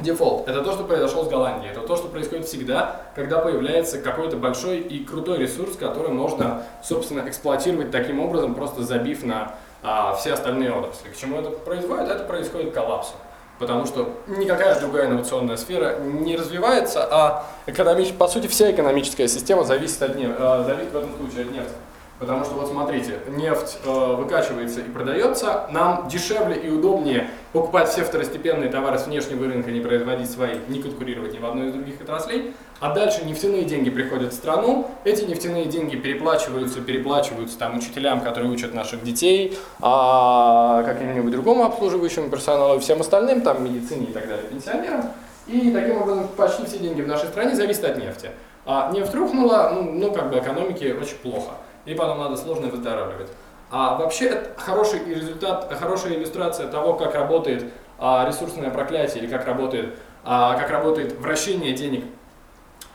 Дефолт – это то, что произошло с Голландией. Это то, что происходит всегда, когда появляется какой-то большой и крутой ресурс, который можно, собственно, эксплуатировать таким образом, просто забив на а, все остальные отрасли. К чему это производит? Это происходит коллапсу. Потому что никакая другая инновационная сфера не развивается, а экономич... по сути вся экономическая система зависит, от нефти, а, зависит в этом случае от нефти. Потому что вот смотрите, нефть э, выкачивается и продается, нам дешевле и удобнее покупать все второстепенные товары с внешнего рынка, не производить свои, не конкурировать ни в одной из других отраслей. А дальше нефтяные деньги приходят в страну, эти нефтяные деньги переплачиваются, переплачиваются там учителям, которые учат наших детей, а каким-нибудь другому обслуживающему персоналу и всем остальным, там медицине и так далее, пенсионерам. И таким образом почти все деньги в нашей стране зависят от нефти. А нефть рухнула, ну, ну как бы экономике очень плохо и потом надо сложно выздоравливать. А вообще это хороший результат, хорошая иллюстрация того, как работает а, ресурсное проклятие или как работает, а, как работает вращение денег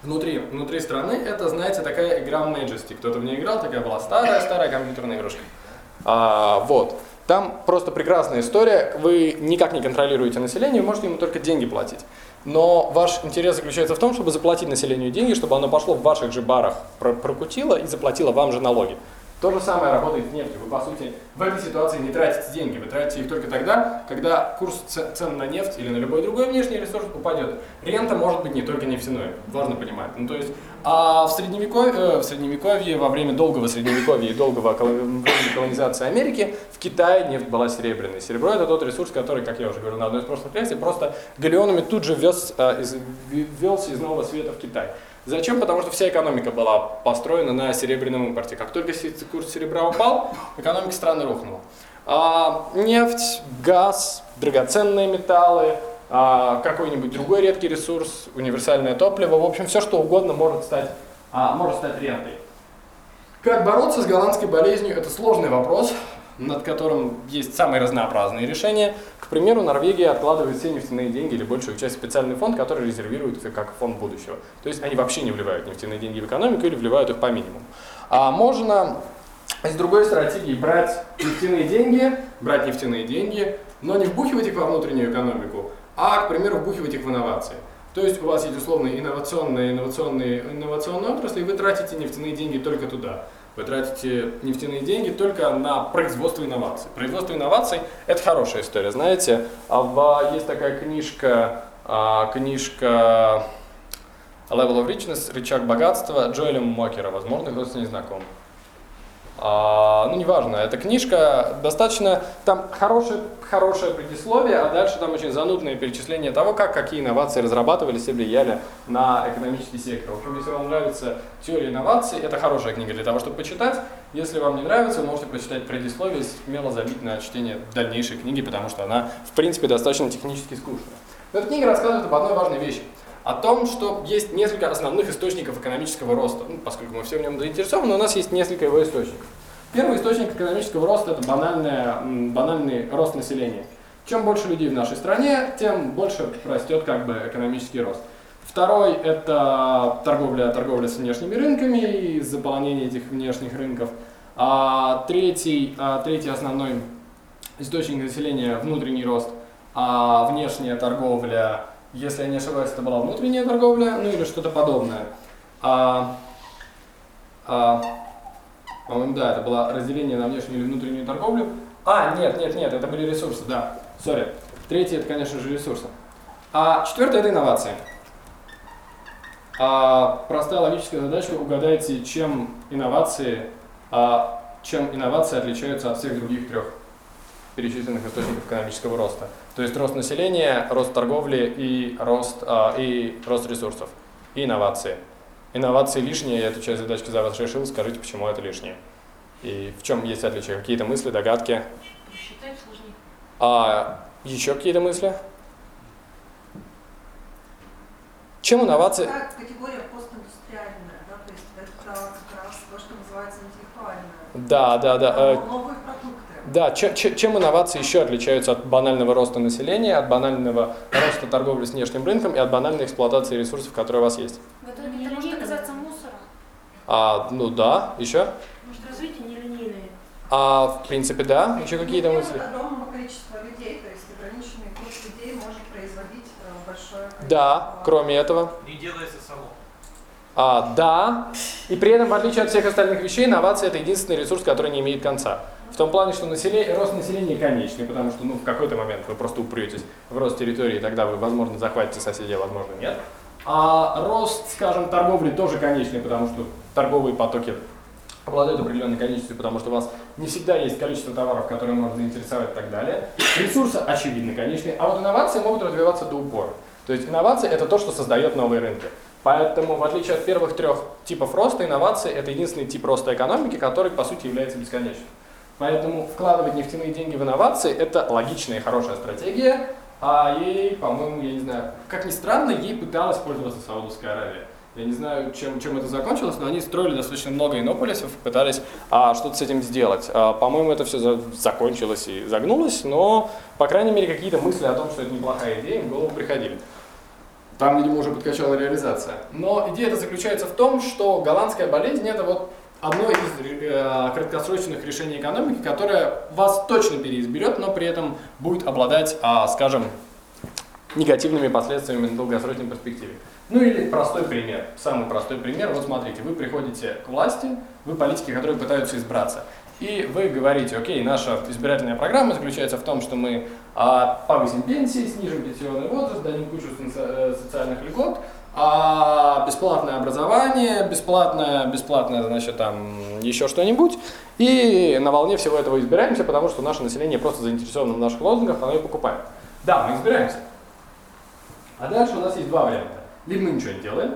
внутри, внутри страны. Это, знаете, такая игра Majesty. Кто-то в ней играл, такая была старая-старая компьютерная игрушка. А, вот. Там просто прекрасная история. Вы никак не контролируете население, вы можете ему только деньги платить. Но ваш интерес заключается в том, чтобы заплатить населению деньги, чтобы оно пошло в ваших же барах, прокутило и заплатило вам же налоги. То же самое работает с нефтью. Вы, по сути, в этой ситуации не тратите деньги. Вы тратите их только тогда, когда курс цен на нефть или на любой другой внешний ресурс упадет. Рента может быть не только нефтяной, важно понимать. Ну, то есть, а в средневековье, э, в средневековье, во время долгого средневековья и долгого колонизации Америки, в Китае нефть была серебряной. Серебро это тот ресурс, который, как я уже говорил на одной из прошлых лекций, просто галеонами тут же вез, э, ввелся из нового света в Китай. Зачем? Потому что вся экономика была построена на серебряном импорте. Как только курс серебра упал, экономика страны рухнула. А, нефть, газ, драгоценные металлы, а, какой-нибудь другой редкий ресурс, универсальное топливо, в общем, все что угодно может стать, а, может стать рентой. Как бороться с голландской болезнью, это сложный вопрос. Над которым есть самые разнообразные решения. К примеру, Норвегия откладывает все нефтяные деньги или большую часть в специальный фонд, который резервируется как фонд будущего. То есть они вообще не вливают нефтяные деньги в экономику или вливают их по минимуму. А можно с другой стратегии брать нефтяные деньги, брать нефтяные деньги, но не вбухивать их во внутреннюю экономику, а, к примеру, вбухивать их в инновации. То есть у вас есть условно инновационные, инновационные, инновационные отрасли, и вы тратите нефтяные деньги только туда. Вы тратите нефтяные деньги только на производство инноваций. Производство инноваций – это хорошая история, знаете. А есть такая книжка, а, книжка Level of Richness, рычаг богатства Джоэля Мокера, возможно, кто-то не знаком. А, ну, неважно, эта книжка достаточно, там хорошее, хорошее предисловие, а дальше там очень занудное перечисление того, как какие инновации разрабатывались и влияли на экономический сектор. В общем, если вам нравится теория инноваций, это хорошая книга для того, чтобы почитать. Если вам не нравится, вы можете почитать предисловие и смело забить на чтение дальнейшей книги, потому что она, в принципе, достаточно технически скучная. Но эта книга рассказывает об одной важной вещи – о том, что есть несколько основных источников экономического роста. Ну, поскольку мы все в нем заинтересованы, у нас есть несколько его источников. Первый источник экономического роста – это банальное, банальный рост населения. Чем больше людей в нашей стране, тем больше растет как бы экономический рост. Второй – это торговля, торговля с внешними рынками и заполнение этих внешних рынков. А третий, а третий основной источник населения – внутренний рост, а внешняя торговля – если я не ошибаюсь, это была внутренняя торговля, ну или что-то подобное. А, а, по-моему, да, это было разделение на внешнюю или внутреннюю торговлю. А, нет, нет, нет, это были ресурсы, да, сори. Третье, это, конечно же, ресурсы. А четвертое, это инновации. А, простая логическая задачка, угадайте, чем инновации, а, чем инновации отличаются от всех других трех перечисленных источников экономического роста. То есть рост населения, рост торговли и рост, а, и рост ресурсов, и инновации. Инновации лишние, я эту часть задачки за вас решил, скажите, почему это лишнее. И в чем есть отличие? Какие-то мысли, догадки? Считать сложнее. А еще какие-то мысли? Чем инновации? Категория постиндустриальная, да, то есть это как раз то, что называется интеллектуальная. Да, да, да. Э, Новые продукты. Да, чем инновации еще отличаются от банального роста населения, от банального роста торговли с внешним рынком и от банальной эксплуатации ресурсов, которые у вас есть? В итоге не может оказаться мусора. А, ну да, еще? Может развитие нелинейное. А, в принципе, да. Еще какие-то мысли? огромного количества людей, то есть ограниченный круг людей может производить э, большое количество. Да, кроме этого. Не делается само. А, да. И при этом, в отличие от всех остальных вещей, инновация это единственный ресурс, который не имеет конца. В том плане, что население, рост населения конечный, потому что ну, в какой-то момент вы просто упретесь в рост территории, тогда вы, возможно, захватите соседей, возможно, нет. А рост, скажем, торговли тоже конечный, потому что торговые потоки обладают определенной конечностью, потому что у вас не всегда есть количество товаров, которые можно заинтересовать и так далее. Ресурсы, очевидно, конечные, а вот инновации могут развиваться до упора. То есть инновации – это то, что создает новые рынки. Поэтому, в отличие от первых трех типов роста, инновации – это единственный тип роста экономики, который, по сути, является бесконечным. Поэтому вкладывать нефтяные деньги в инновации – это логичная и хорошая стратегия, а ей, по-моему, я не знаю, как ни странно, ей пыталась пользоваться Саудовская Аравия. Я не знаю, чем, чем это закончилось, но они строили достаточно много иннополисов, пытались а, что-то с этим сделать. А, по-моему, это все за, закончилось и загнулось, но, по крайней мере, какие-то мысли о том, что это неплохая идея, в голову приходили. Там, видимо, уже подкачала реализация. Но идея это заключается в том, что голландская болезнь – это вот одно из э, краткосрочных решений экономики, которое вас точно переизберет, но при этом будет обладать, а, скажем, негативными последствиями на долгосрочной перспективе. Ну или простой пример, самый простой пример. Вот смотрите, вы приходите к власти, вы политики, которые пытаются избраться. И вы говорите, окей, наша избирательная программа заключается в том, что мы а, повысим пенсии, снижим пенсионный возраст, дадим кучу э, социальных льгот, а бесплатное образование, бесплатное, бесплатное, значит, там еще что-нибудь. И на волне всего этого избираемся, потому что наше население просто заинтересовано в наших лозунгах, оно и покупает. Да, мы избираемся. А дальше у нас есть два варианта. Либо мы ничего не делаем,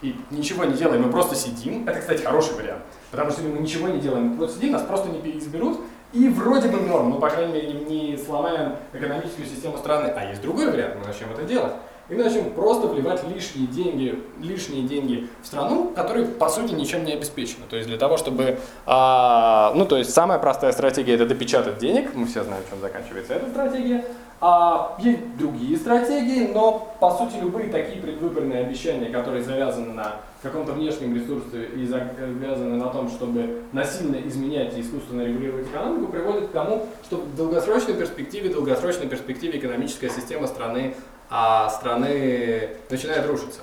и ничего не делаем, мы просто сидим. Это, кстати, хороший вариант. Потому что если мы ничего не делаем, мы просто сидим, нас просто не переизберут, и вроде бы норм, мы, по крайней мере, не сломаем экономическую систему страны. А есть другой вариант, мы начнем это делать. И мы начнем просто вливать лишние деньги, лишние деньги в страну, которые по сути ничем не обеспечены. То есть для того, чтобы, а, ну то есть самая простая стратегия это допечатать денег, мы все знаем, чем заканчивается эта стратегия. А есть другие стратегии, но по сути любые такие предвыборные обещания, которые завязаны на каком-то внешнем ресурсе и завязаны на том, чтобы насильно изменять и искусственно регулировать экономику, приводят к тому, что в долгосрочной перспективе, долгосрочной перспективе экономическая система страны, а страны начинает рушиться.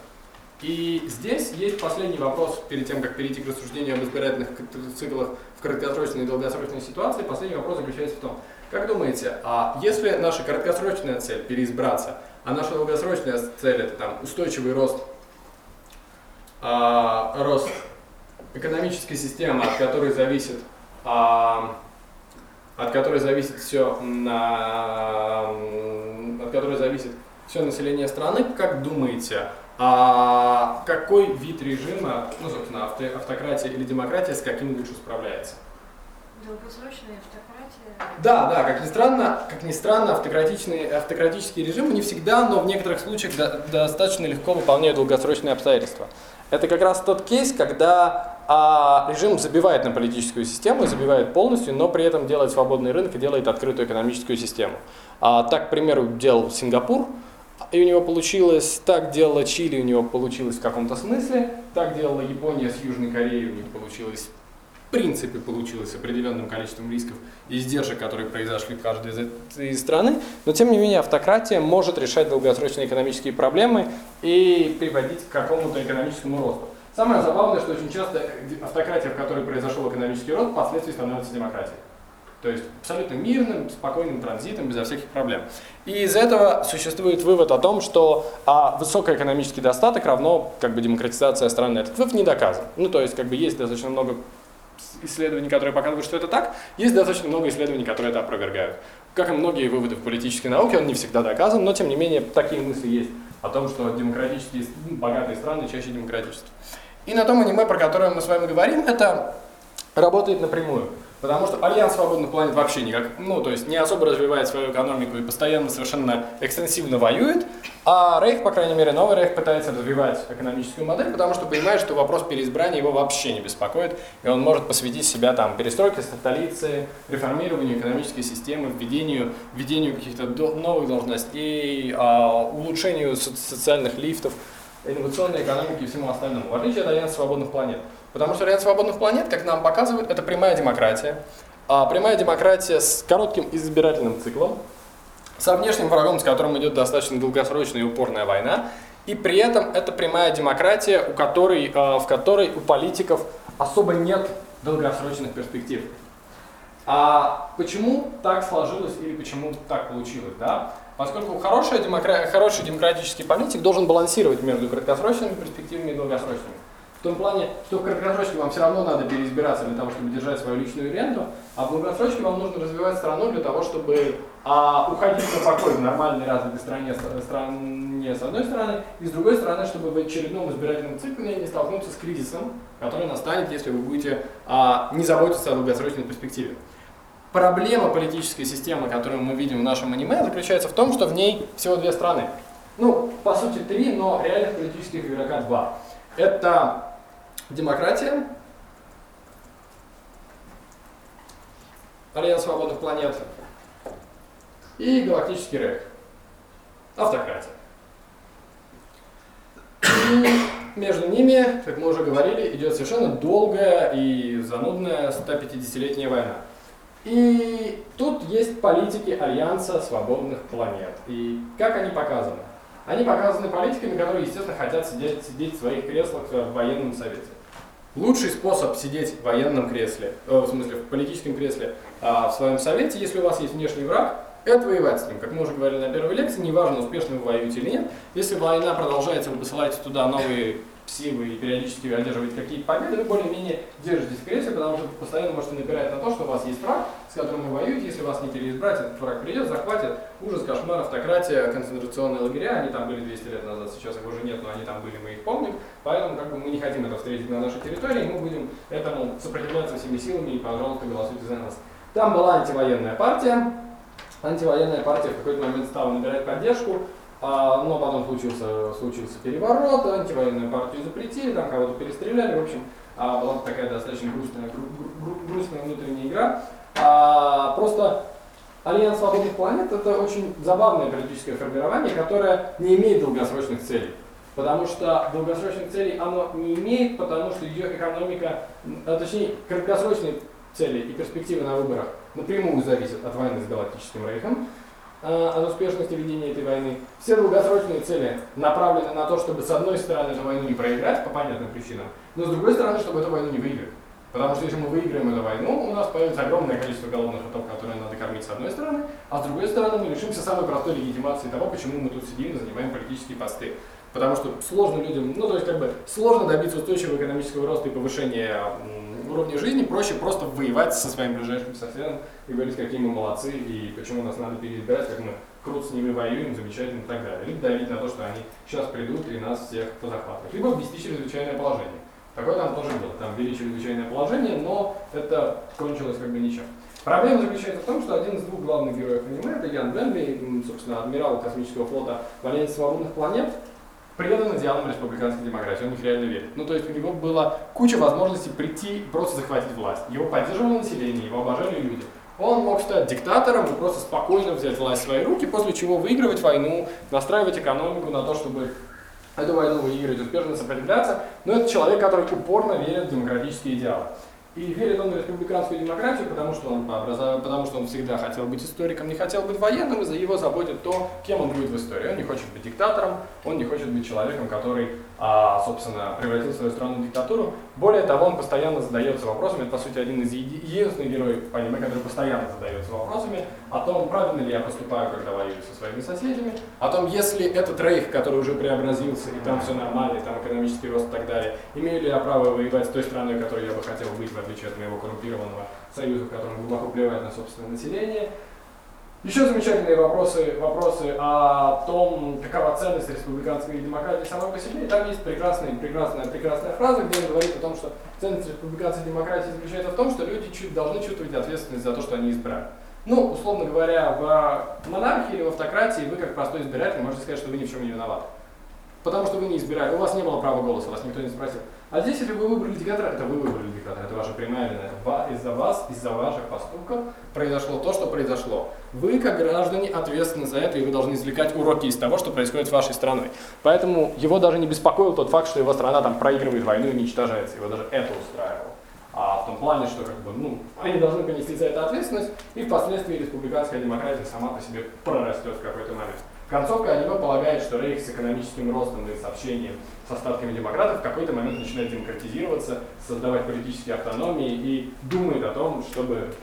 И здесь есть последний вопрос, перед тем, как перейти к рассуждению об избирательных циклах в краткосрочной и долгосрочной ситуации. Последний вопрос заключается в том, как думаете, а если наша краткосрочная цель переизбраться, а наша долгосрочная цель это там устойчивый рост, а, рост экономической системы, от которой зависит, а, от которой зависит все на, от которой зависит все население страны, как думаете, а какой вид режима, ну, собственно, автократия или демократия с каким лучше справляется? Долгосрочная автократия. Да, да, как ни странно, как ни странно, автократичные, автократические режимы не всегда, но в некоторых случаях до, достаточно легко выполняют долгосрочные обстоятельства. Это как раз тот кейс, когда а, режим забивает на политическую систему, забивает полностью, но при этом делает свободный рынок и делает открытую экономическую систему. А, так, к примеру, делал Сингапур, и у него получилось, так делала Чили, у него получилось в каком-то смысле, так делала Япония с Южной Кореей, у них получилось в принципе получилось с определенным количеством рисков и издержек, которые произошли в каждой из этой страны, но тем не менее автократия может решать долгосрочные экономические проблемы и приводить к какому-то экономическому росту. Самое забавное, что очень часто автократия, в которой произошел экономический рост, впоследствии становится демократией. То есть абсолютно мирным, спокойным транзитом, безо всяких проблем. И из этого существует вывод о том, что а, высокий экономический достаток равно как бы демократизация страны. Этот вывод не доказан. Ну, то есть как бы есть достаточно много исследований, которые показывают, что это так, есть достаточно много исследований, которые это опровергают. Как и многие выводы в политической науке, он не всегда доказан, но тем не менее такие мысли есть о том, что демократические, ну, богатые страны чаще демократические. И на том аниме, про которое мы с вами говорим, это работает напрямую. Потому что Альянс свободных планет вообще никак, ну, то есть не особо развивает свою экономику и постоянно совершенно экстенсивно воюет, а Рейх, по крайней мере, новый Рейх пытается развивать экономическую модель, потому что понимает, что вопрос переизбрания его вообще не беспокоит, и он может посвятить себя там перестройке столицы, реформированию экономической системы, введению, введению каких-то новых должностей, а, улучшению социальных лифтов, инновационной экономики и всему остальному, в отличие от Альянса свободных планет. Потому что ряд свободных планет, как нам показывают, это прямая демократия. А прямая демократия с коротким избирательным циклом, со внешним врагом, с которым идет достаточно долгосрочная и упорная война, и при этом это прямая демократия, у которой, а, в которой у политиков особо нет долгосрочных перспектив. А почему так сложилось или почему так получилось? Да? Поскольку хороший, демокра... хороший демократический политик должен балансировать между краткосрочными перспективами и долгосрочными. В том плане, что в краткосрочке вам все равно надо переизбираться для того, чтобы держать свою личную ренту, а в долгосрочке вам нужно развивать страну для того, чтобы а, уходить на покой в нормальной развитой стране, стране с одной стороны, и с другой стороны, чтобы в очередном избирательном цикле не столкнуться с кризисом, который настанет, если вы будете а, не заботиться о долгосрочной перспективе. Проблема политической системы, которую мы видим в нашем аниме, заключается в том, что в ней всего две страны. Ну, по сути, три, но реальных политических игрока два. Это демократия, Альянс свободных планет и галактический рейх. Автократия. И между ними, как мы уже говорили, идет совершенно долгая и занудная 150-летняя война. И тут есть политики Альянса свободных планет. И как они показаны? Они показаны политиками, которые, естественно, хотят сидеть, сидеть в своих креслах в военном совете. Лучший способ сидеть в военном кресле, э, в смысле в политическом кресле а, в своем совете, если у вас есть внешний враг, это воевать с ним. Как мы уже говорили на первой лекции, неважно, успешно вы воюете или нет, если война продолжается, вы посылаете туда новые силы и периодически одерживаете какие-то победы, вы более-менее держитесь в кресле, потому что постоянно можете напирать на то, что у вас есть враг, с которым вы воюете, если вас не переизбрать, этот враг придет, захватит, ужас, кошмар, автократия, концентрационные лагеря, они там были 200 лет назад, сейчас их уже нет, но они там были, мы их помним, поэтому как бы мы не хотим это встретить на нашей территории, мы будем этому сопротивляться всеми силами. И, пожалуйста, голосуйте за нас. Там была антивоенная партия, антивоенная партия в какой-то момент стала набирать поддержку, А, но потом случился, случился переворот, антивоенную партию запретили, там кого-то перестреляли, в общем, а, была такая достаточно грустная, гру- гру- грустная внутренняя игра. А, просто Альянс свободных планет это очень забавное политическое формирование, которое не имеет долгосрочных целей. Потому что долгосрочных целей оно не имеет, потому что ее экономика, а, точнее, краткосрочные цели и перспективы на выборах напрямую зависят от войны с Галактическим Рейхом, от успешности ведения этой войны. Все долгосрочные цели направлены на то, чтобы с одной стороны эту войну не проиграть по понятным причинам, но с другой стороны, чтобы эту войну не выиграть. Потому что если мы выиграем эту войну, у нас появится огромное количество голодных ртов, которые надо кормить с одной стороны, а с другой стороны мы лишимся самой простой легитимации того, почему мы тут сидим и занимаем политические посты. Потому что сложно людям, ну то есть как бы сложно добиться устойчивого экономического роста и повышения м, уровня жизни, проще просто воевать со своим ближайшим соседом и говорить, какие мы молодцы и почему нас надо переизбирать, как мы круто с ними воюем, замечательно и так далее. Либо давить на то, что они сейчас придут и нас всех позахватывают. Либо ввести чрезвычайное положение. Такое там тоже было. Там ввели чрезвычайное положение, но это кончилось как бы ничем. Проблема заключается в том, что один из двух главных героев аниме, это Ян Бенби, м, собственно, адмирал космического флота в Альянсе свободных планет, предан идеалам республиканской демократии, он в них реально верит. Ну, то есть у него была куча возможностей прийти и просто захватить власть. Его поддерживало население, его обожали люди. Он мог стать диктатором и просто спокойно взять власть в свои руки, после чего выигрывать войну, настраивать экономику на то, чтобы эту войну выиграть, успешно сопротивляться. Но это человек, который упорно верит в демократические идеалы. И верит он в республиканскую демократию, потому что он потому что он всегда хотел быть историком, не хотел быть военным, и за его заботит то, кем он будет в истории. Он не хочет быть диктатором, он не хочет быть человеком, который, а, собственно, превратил свою страну в диктатуру. Более того, он постоянно задается вопросами, это, по сути, один из еди- единственных героев аниме, который постоянно задается вопросами о том, правильно ли я поступаю, когда воюю со своими соседями, о том, если этот рейх, который уже преобразился, и там все нормально, и там экономический рост и так далее, имею ли я право воевать с той страной, которой я бы хотел быть, в отличие от моего коррумпированного союза, в котором глубоко плевать на собственное население. Еще замечательные вопросы, вопросы о том, какова ценность республиканской демократии самой по себе. И там есть прекрасная, прекрасная, прекрасная фраза, где он говорит о том, что ценность республиканской демократии заключается в том, что люди должны чувствовать ответственность за то, что они избрали. Ну, условно говоря, в монархии или в автократии вы, как простой избиратель, можете сказать, что вы ни в чем не виноваты. Потому что вы не избирали, у вас не было права голоса, вас никто не спросил. А здесь, если вы выбрали диктатора, это вы выбрали диктатора, это ваша прямая вина. Из-за вас, из-за ваших поступков произошло то, что произошло. Вы, как граждане, ответственны за это, и вы должны извлекать уроки из того, что происходит с вашей страной. Поэтому его даже не беспокоил тот факт, что его страна там проигрывает войну и уничтожается. Его даже это устраивало. А в том плане, что как бы, ну, они должны понести за это ответственность, и впоследствии республиканская демократия сама по себе прорастет в какой-то момент. Концовка аниме полагает, что Рейх с экономическим ростом и с общением с остатками демократов в какой-то момент начинает демократизироваться, создавать политические автономии и думает о том, чтобы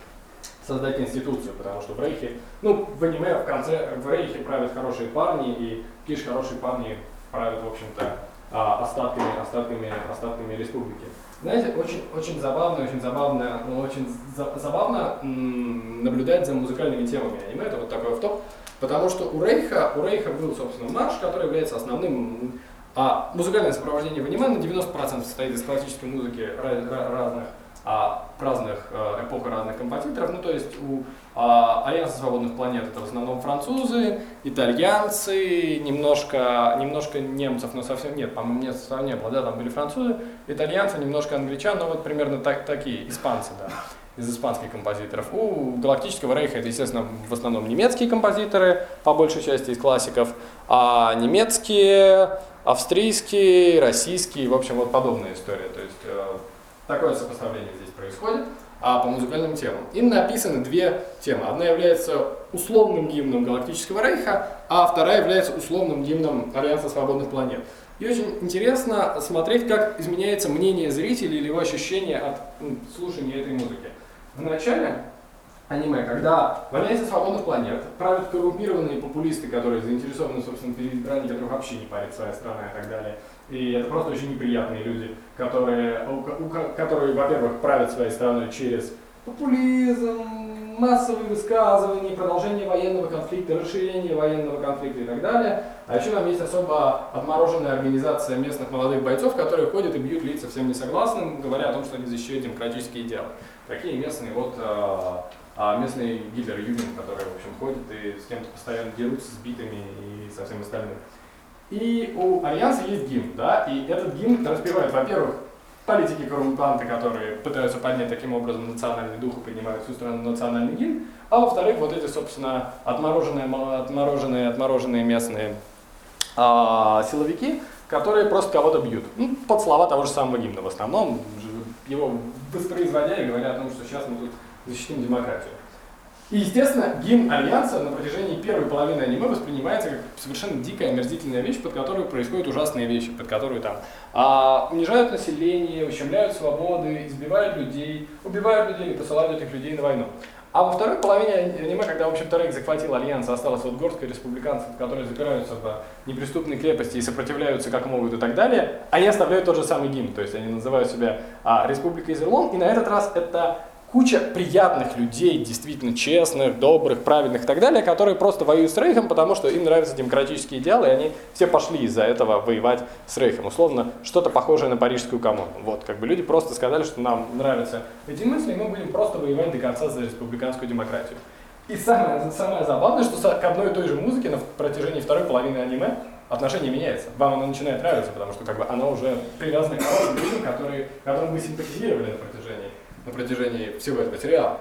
создать институцию, потому что в Рейхе, ну, в аниме в конце, в Рейхе правят хорошие парни, и лишь хорошие парни правят, в общем-то, а, остатками, остатками, остатками республики. Знаете, очень, очень забавно, очень забавно, ну, очень за- забавно м, наблюдать за музыкальными темами аниме, это вот такой автоп, потому что у Рейха, у Рейха был, собственно, марш, который является основным, а музыкальное сопровождение в аниме на 90% состоит из классической музыки ра- ра- разных, а, разных э, эпох и разных композиторов, ну, то есть у а, Альянса свободных планет это в основном французы, итальянцы, немножко, немножко немцев, но совсем нет, по-моему, нет, совсем не было, да, там были французы, итальянцы, немножко англичан, ну вот примерно так, такие, испанцы, да, из испанских композиторов. У Галактического Рейха это, естественно, в основном немецкие композиторы, по большей части из классиков, а немецкие, австрийские, российские, в общем, вот подобная история. То есть э, такое сопоставление здесь происходит а по музыкальным темам. Им написаны две темы. Одна является условным гимном Галактического Рейха, а вторая является условным гимном Альянса Свободных Планет. И очень интересно смотреть, как изменяется мнение зрителей или его ощущение от м, слушания этой музыки. В начале аниме, когда в Альянсе Свободных Планет правят коррумпированные популисты, которые заинтересованы, собственно, переизбрании, которых вообще не парит своя страна и так далее. И это просто очень неприятные люди, которые, у у ко- которые во-первых, правят своей страной через популизм, массовые высказывания, продолжение военного конфликта, расширение военного конфликта и так далее. А еще там есть особо отмороженная организация местных молодых бойцов, которые ходят и бьют лица всем несогласным, говоря о том, что они защищают демократические идеалы. Такие местные вот э, а, местный Гитлер Юген, который, в общем, ходит и с кем-то постоянно дерутся, с битами и со всем остальным. И у Альянса есть гимн, да, и этот гимн распевает, во-первых, политики коррумпанты, которые пытаются поднять таким образом национальный дух и поднимают всю страну национальный гимн, а во-вторых, вот эти, собственно, отмороженные, отмороженные, отмороженные местные а, силовики, которые просто кого-то бьют. Ну, под слова того же самого гимна в основном, его воспроизводя и говоря о том, что сейчас мы тут защитим демократию. И, естественно, гимн Альянса на протяжении первой половины аниме воспринимается как совершенно дикая, омерзительная вещь, под которую происходят ужасные вещи, под которую там а, унижают население, ущемляют свободы, избивают людей, убивают людей и посылают этих людей на войну. А во второй половине аниме, когда, в общем-то, Рейх захватил Альянс, осталось вот горстка республиканцев, которые запираются в неприступной крепости и сопротивляются как могут и так далее, они оставляют тот же самый гимн, то есть они называют себя а, Республикой Изерлон, и на этот раз это куча приятных людей, действительно честных, добрых, правильных и так далее, которые просто воюют с Рейхом, потому что им нравятся демократические идеалы, и они все пошли из-за этого воевать с Рейхом. Условно, что-то похожее на парижскую коммуну. Вот, как бы люди просто сказали, что нам нравятся эти мысли, и мы будем просто воевать до конца за республиканскую демократию. И самое, самое забавное, что к одной и той же музыке на протяжении второй половины аниме отношение меняется. Вам оно начинает нравиться, потому что как бы оно уже привязано к людям, которые, которым вы симпатизировали на протяжении на протяжении всего этого сериала.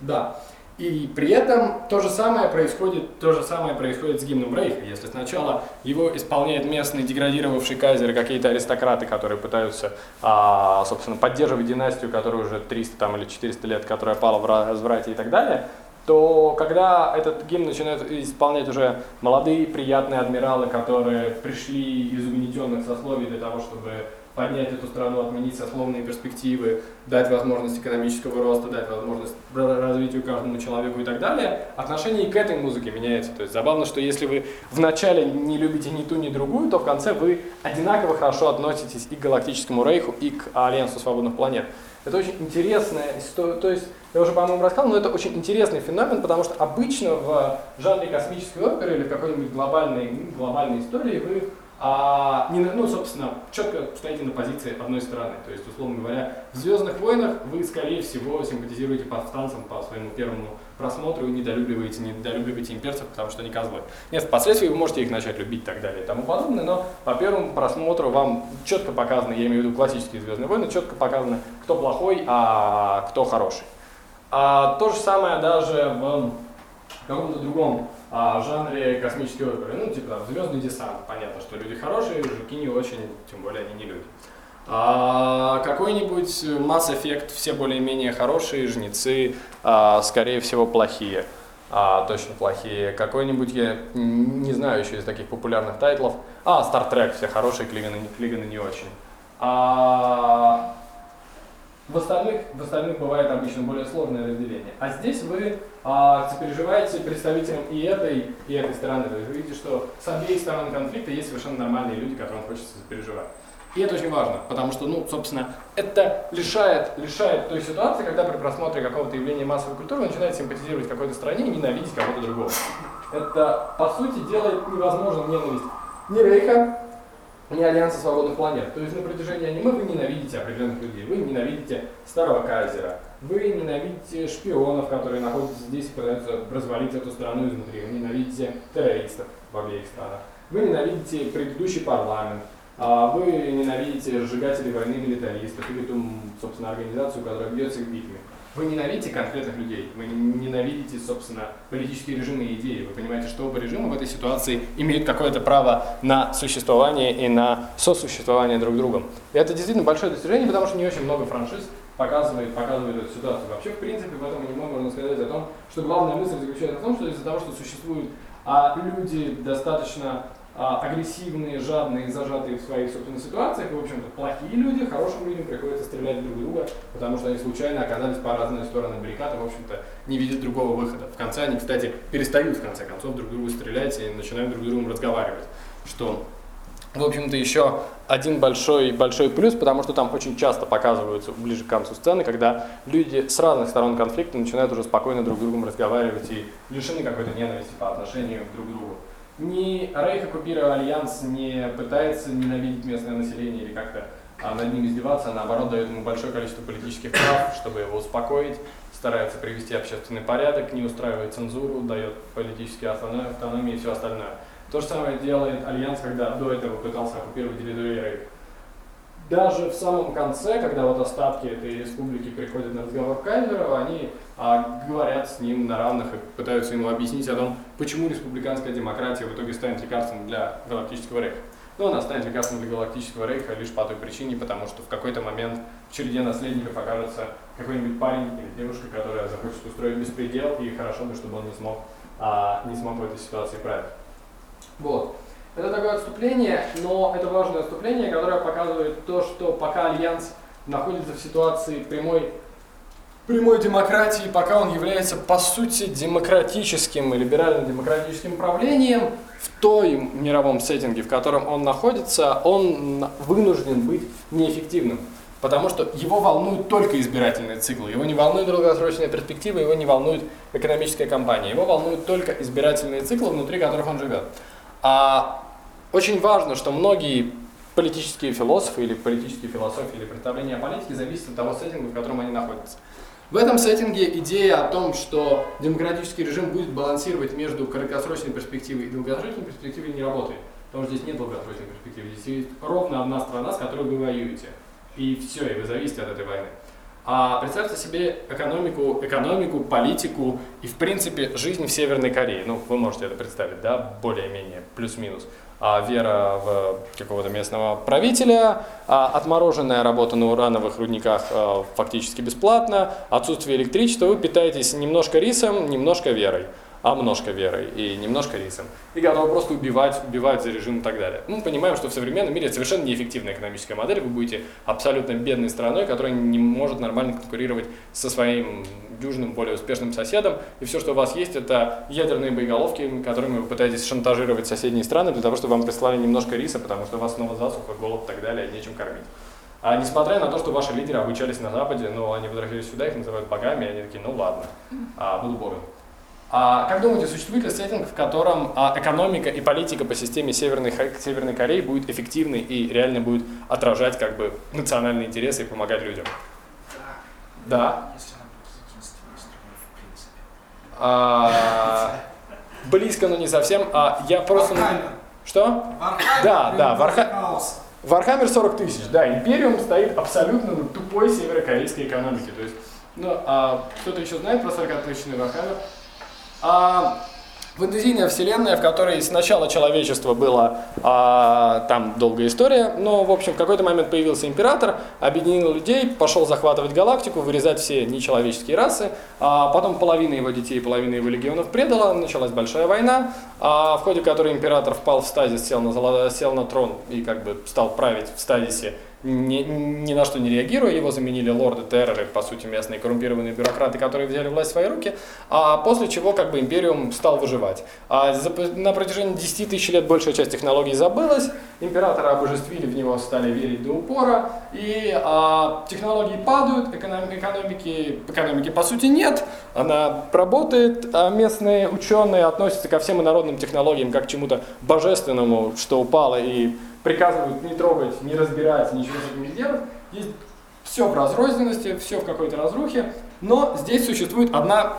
Да. И при этом то же самое происходит, то же самое происходит с гимном Рейха. Если сначала его исполняет местный деградировавший кайзер, какие-то аристократы, которые пытаются, а, собственно, поддерживать династию, которая уже 300 там, или 400 лет, которая пала в разврате и так далее, то когда этот гимн начинают исполнять уже молодые приятные адмиралы, которые пришли из угнетенных сословий для того, чтобы поднять эту страну, отменить сословные перспективы, дать возможность экономического роста, дать возможность развитию каждому человеку и так далее, отношение к этой музыке меняется. То есть забавно, что если вы вначале не любите ни ту, ни другую, то в конце вы одинаково хорошо относитесь и к Галактическому Рейху, и к Альянсу Свободных Планет. Это очень интересная история, то есть я уже, по-моему, рассказал, но это очень интересный феномен, потому что обычно в жанре космической оперы или в какой-нибудь глобальной, глобальной истории вы а не, ну, собственно, четко стоите на позиции одной стороны. То есть, условно говоря, в «Звездных войнах» вы, скорее всего, симпатизируете повстанцам по своему первому просмотру и недолюбливаете, недолюбливаете имперцев, потому что они козлы. Нет, впоследствии вы можете их начать любить и так далее и тому подобное, но по первому просмотру вам четко показано, я имею в виду классические «Звездные войны», четко показано, кто плохой, а кто хороший. А, то же самое даже в каком-то другом а, в жанре космической оперы. Ну, типа там звездный десант. Понятно, что люди хорошие, жуки не очень, тем более они не люди. А, какой-нибудь Mass Effect, все более-менее хорошие, жнецы, а, скорее всего, плохие. А, точно плохие. Какой-нибудь, я не знаю еще из таких популярных тайтлов. А, Star Trek, все хорошие, Клиганы, Клиганы не очень. А, в остальных, в остальных бывает обычно более сложное разделение. А здесь вы а, сопереживаете представителям и этой, и этой стороны. То есть вы видите, что с обеих сторон конфликта есть совершенно нормальные люди, которым хочется сопереживать. И это очень важно, потому что, ну, собственно, это лишает, лишает той ситуации, когда при просмотре какого-то явления массовой культуры вы начинаете симпатизировать какой-то стране и ненавидеть кого-то другого. Это, по сути, делает невозможным ненависть ни Рейха, не Альянса Свободных Планет. То есть на протяжении аниме вы ненавидите определенных людей, вы ненавидите старого кайзера, вы ненавидите шпионов, которые находятся здесь и пытаются развалить эту страну изнутри, вы ненавидите террористов в обеих странах, вы ненавидите предыдущий парламент, а вы ненавидите сжигателей войны милитаристов или ту, собственно, организацию, которая бьется их битвами. Вы ненавидите конкретных людей, вы ненавидите, собственно, политические режимы и идеи. Вы понимаете, что оба режима в этой ситуации имеют какое-то право на существование и на сосуществование друг с другом. И это действительно большое достижение, потому что не очень много франшиз показывает, показывает эту ситуацию. Вообще, в принципе, этом аниме можно сказать о том, что главная мысль заключается в том, что из-за того, что существуют а люди достаточно агрессивные, жадные, зажатые в своих собственных ситуациях, и, в общем-то, плохие люди, хорошим людям приходится стрелять друг друга, потому что они случайно оказались по разные стороны баррикад и, в общем-то, не видят другого выхода. В конце они, кстати, перестают, в конце концов, друг другу стрелять и начинают друг с другом разговаривать, что в общем-то, еще один большой, большой плюс, потому что там очень часто показываются ближе к концу сцены, когда люди с разных сторон конфликта начинают уже спокойно друг с другом разговаривать и лишены какой-то ненависти по отношению друг к другу ни Рейх, оккупируя Альянс, не пытается ненавидеть местное население или как-то а, над ним издеваться, а наоборот дает ему большое количество политических прав, чтобы его успокоить, старается привести общественный порядок, не устраивает цензуру, дает политические автономии и все остальное. То же самое делает Альянс, когда до этого пытался оккупировать территорию Рейха. Даже в самом конце, когда вот остатки этой республики приходят на разговор к Кайзеру, они а, говорят с ним на равных и пытаются ему объяснить о том, почему республиканская демократия в итоге станет лекарством для галактического рейха. Но она станет лекарством для галактического рейха лишь по той причине, потому что в какой-то момент в череде наследников окажется какой-нибудь парень или девушка, которая захочет устроить беспредел, и хорошо бы, чтобы он не смог, а, не смог в этой ситуации править. Вот. Это такое отступление, но это важное отступление, которое показывает то, что пока Альянс находится в ситуации прямой, прямой демократии, пока он является по сути демократическим и либерально-демократическим правлением, в той мировом сеттинге, в котором он находится, он вынужден быть неэффективным. Потому что его волнуют только избирательные циклы, его не волнует долгосрочная перспектива, его не волнует экономическая кампания, его волнуют только избирательные циклы, внутри которых он живет. А очень важно, что многие политические философы или политические философии или представления о политике зависят от того сеттинга, в котором они находятся. В этом сеттинге идея о том, что демократический режим будет балансировать между краткосрочной перспективой и долгосрочной перспективой не работает. Потому что здесь нет долгосрочной перспективы. Здесь есть ровно одна страна, с которой вы воюете. И все, и вы зависите от этой войны. А представьте себе экономику, экономику, политику и, в принципе, жизнь в Северной Корее. Ну, вы можете это представить, да, более-менее, плюс-минус а, вера в какого-то местного правителя, а, отмороженная работа на урановых рудниках а, фактически бесплатно, отсутствие электричества, вы питаетесь немножко рисом, немножко верой а немножко верой и немножко рисом. И готовы просто убивать, убивать за режим и так далее. Мы понимаем, что в современном мире это совершенно неэффективная экономическая модель. Вы будете абсолютно бедной страной, которая не может нормально конкурировать со своим южным, более успешным соседом. И все, что у вас есть, это ядерные боеголовки, которыми вы пытаетесь шантажировать соседние страны для того, чтобы вам прислали немножко риса, потому что у вас снова засуха, голод и так далее, нечем кормить. А несмотря на то, что ваши лидеры обучались на Западе, но они возвращались сюда, их называют богами, и они такие, ну ладно, а, буду богом. А как думаете, существует ли сеттинг, в котором а, экономика и политика по системе Северной, Северной Кореи будет эффективной и реально будет отражать как бы национальные интересы и помогать людям? Да. Да. А, близко, но не совсем. А я просто... Вархаммер. Что? Вархаммер. Да, да, Варха- Хаос. Вархаммер 40 тысяч, да, Империум стоит абсолютно на тупой северокорейской экономике. То есть, ну, а кто-то еще знает про 40-тысячный Вархаммер? А, фэнтезийная вселенная, в которой сначала человечество было, а, там долгая история, но, в общем, в какой-то момент появился император, объединил людей, пошел захватывать галактику, вырезать все нечеловеческие расы, а потом половина его детей, половина его легионов предала, началась большая война, а, в ходе которой император впал в стазис, сел на, сел на трон и как бы стал править в стазисе, ни, ни на что не реагируя, его заменили лорды терроры, по сути местные коррумпированные бюрократы, которые взяли власть в свои руки, а после чего как бы империум стал выживать. А за- на протяжении 10 тысяч лет большая часть технологий забылась, императоры обожествили, в него стали верить до упора, и а, технологии падают, эконом- экономики, экономики по сути нет, она работает, а местные ученые относятся ко всем инородным технологиям как к чему-то божественному, что упало и приказывают не трогать, не разбирать, ничего с этим не делать. Есть все в разрозненности, все в какой-то разрухе, но здесь существует одна,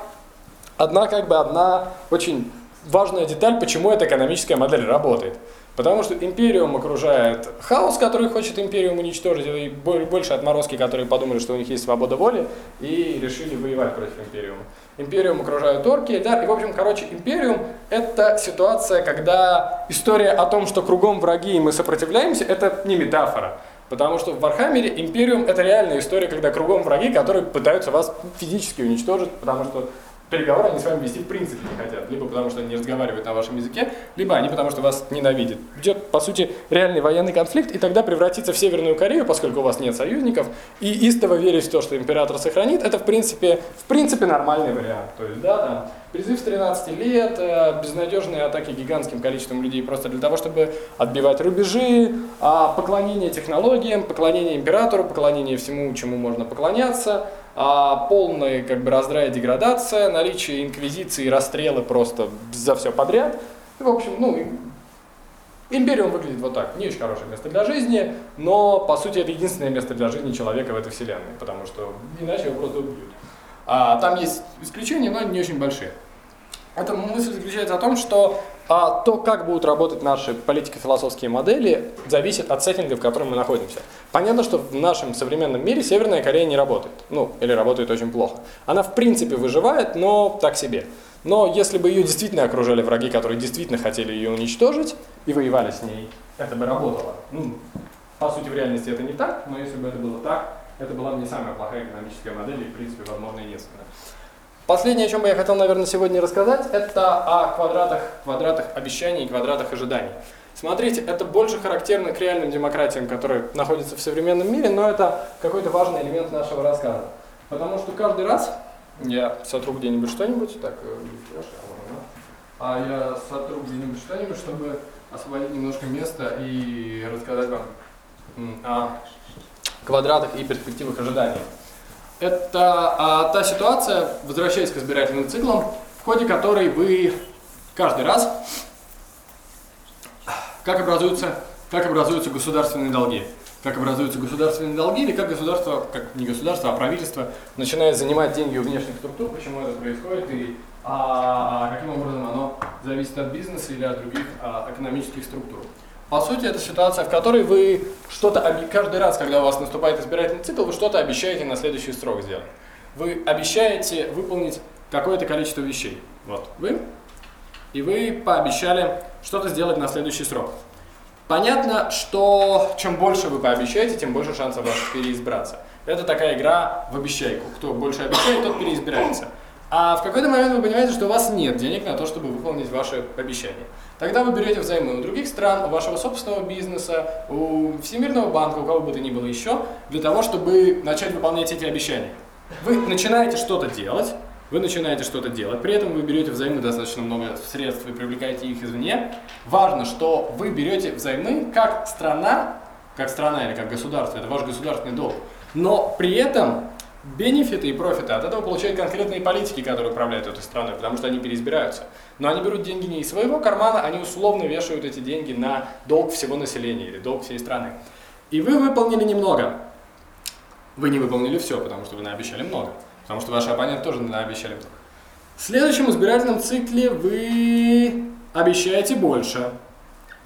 одна как бы одна очень важная деталь, почему эта экономическая модель работает. Потому что империум окружает хаос, который хочет империум уничтожить, и бо- больше отморозки, которые подумали, что у них есть свобода воли, и решили воевать против империума. Империум окружают орки, да, и в общем, короче, империум это ситуация, когда история о том, что кругом враги и мы сопротивляемся, это не метафора. Потому что в Warhammer е Империум это реальная история, когда кругом враги, которые пытаются вас физически уничтожить, потому что переговоры они с вами вести в принципе не хотят. Либо потому что они не разговаривают на вашем языке, либо они потому что вас ненавидят. Идет, по сути, реальный военный конфликт, и тогда превратиться в Северную Корею, поскольку у вас нет союзников, и истово верить в то, что император сохранит, это в принципе, в принципе нормальный вариант. То есть, да, там, призыв с 13 лет, э, безнадежные атаки гигантским количеством людей просто для того, чтобы отбивать рубежи, а поклонение технологиям, поклонение императору, поклонение всему, чему можно поклоняться, а полная как бы раздрая деградация, наличие инквизиции расстрелы просто за все подряд. И, в общем, ну, Империум выглядит вот так. Не очень хорошее место для жизни, но, по сути, это единственное место для жизни человека в этой вселенной, потому что иначе его просто убьют. А, там есть исключения, но не очень большие. Эта мысль заключается о том, что а, то, как будут работать наши политико-философские модели, зависит от сеттинга, в котором мы находимся. Понятно, что в нашем современном мире Северная Корея не работает. Ну, или работает очень плохо. Она в принципе выживает, но так себе. Но если бы ее действительно окружали враги, которые действительно хотели ее уничтожить и воевали с ней, это бы работало. Ну, по сути, в реальности это не так, но если бы это было так, это была бы не самая плохая экономическая модель, и, в принципе, возможно, единственная. Последнее, о чем бы я хотел, наверное, сегодня рассказать, это о квадратах, квадратах обещаний и квадратах ожиданий. Смотрите, это больше характерно к реальным демократиям, которые находятся в современном мире, но это какой-то важный элемент нашего рассказа. Потому что каждый раз я сотру где-нибудь что-нибудь, так, э, а я сотру где-нибудь что-нибудь, чтобы освободить немножко места и рассказать вам о квадратах и перспективах ожидания. Это а, та ситуация, возвращаясь к избирательным циклам, в ходе которой вы каждый раз, как образуются, как образуются государственные долги. Как образуются государственные долги или как государство, как не государство, а правительство начинает занимать деньги у внешних структур, почему это происходит и а, каким образом оно зависит от бизнеса или от других а, экономических структур. По сути, это ситуация, в которой вы что-то, каждый раз, когда у вас наступает избирательный цикл, вы что-то обещаете на следующий срок сделать. Вы обещаете выполнить какое-то количество вещей. Вот, вы. И вы пообещали что-то сделать на следующий срок. Понятно, что чем больше вы пообещаете, тем больше шансов ваших переизбраться. Это такая игра в обещайку. Кто больше обещает, тот переизбирается. А в какой-то момент вы понимаете, что у вас нет денег на то, чтобы выполнить ваши обещания. Тогда вы берете взаймы у других стран, у вашего собственного бизнеса, у Всемирного банка, у кого бы то ни было еще, для того, чтобы начать выполнять эти обещания. Вы начинаете что-то делать, вы начинаете что-то делать, при этом вы берете взаймы достаточно много средств и привлекаете их извне. Важно, что вы берете взаймы как страна, как страна или как государство, это ваш государственный долг. Но при этом бенефиты и профиты от этого получают конкретные политики, которые управляют этой страной, потому что они переизбираются. Но они берут деньги не из своего кармана, они условно вешают эти деньги на долг всего населения или долг всей страны. И вы выполнили немного. Вы не выполнили все, потому что вы наобещали много. Потому что ваши оппоненты тоже наобещали много. В следующем избирательном цикле вы обещаете больше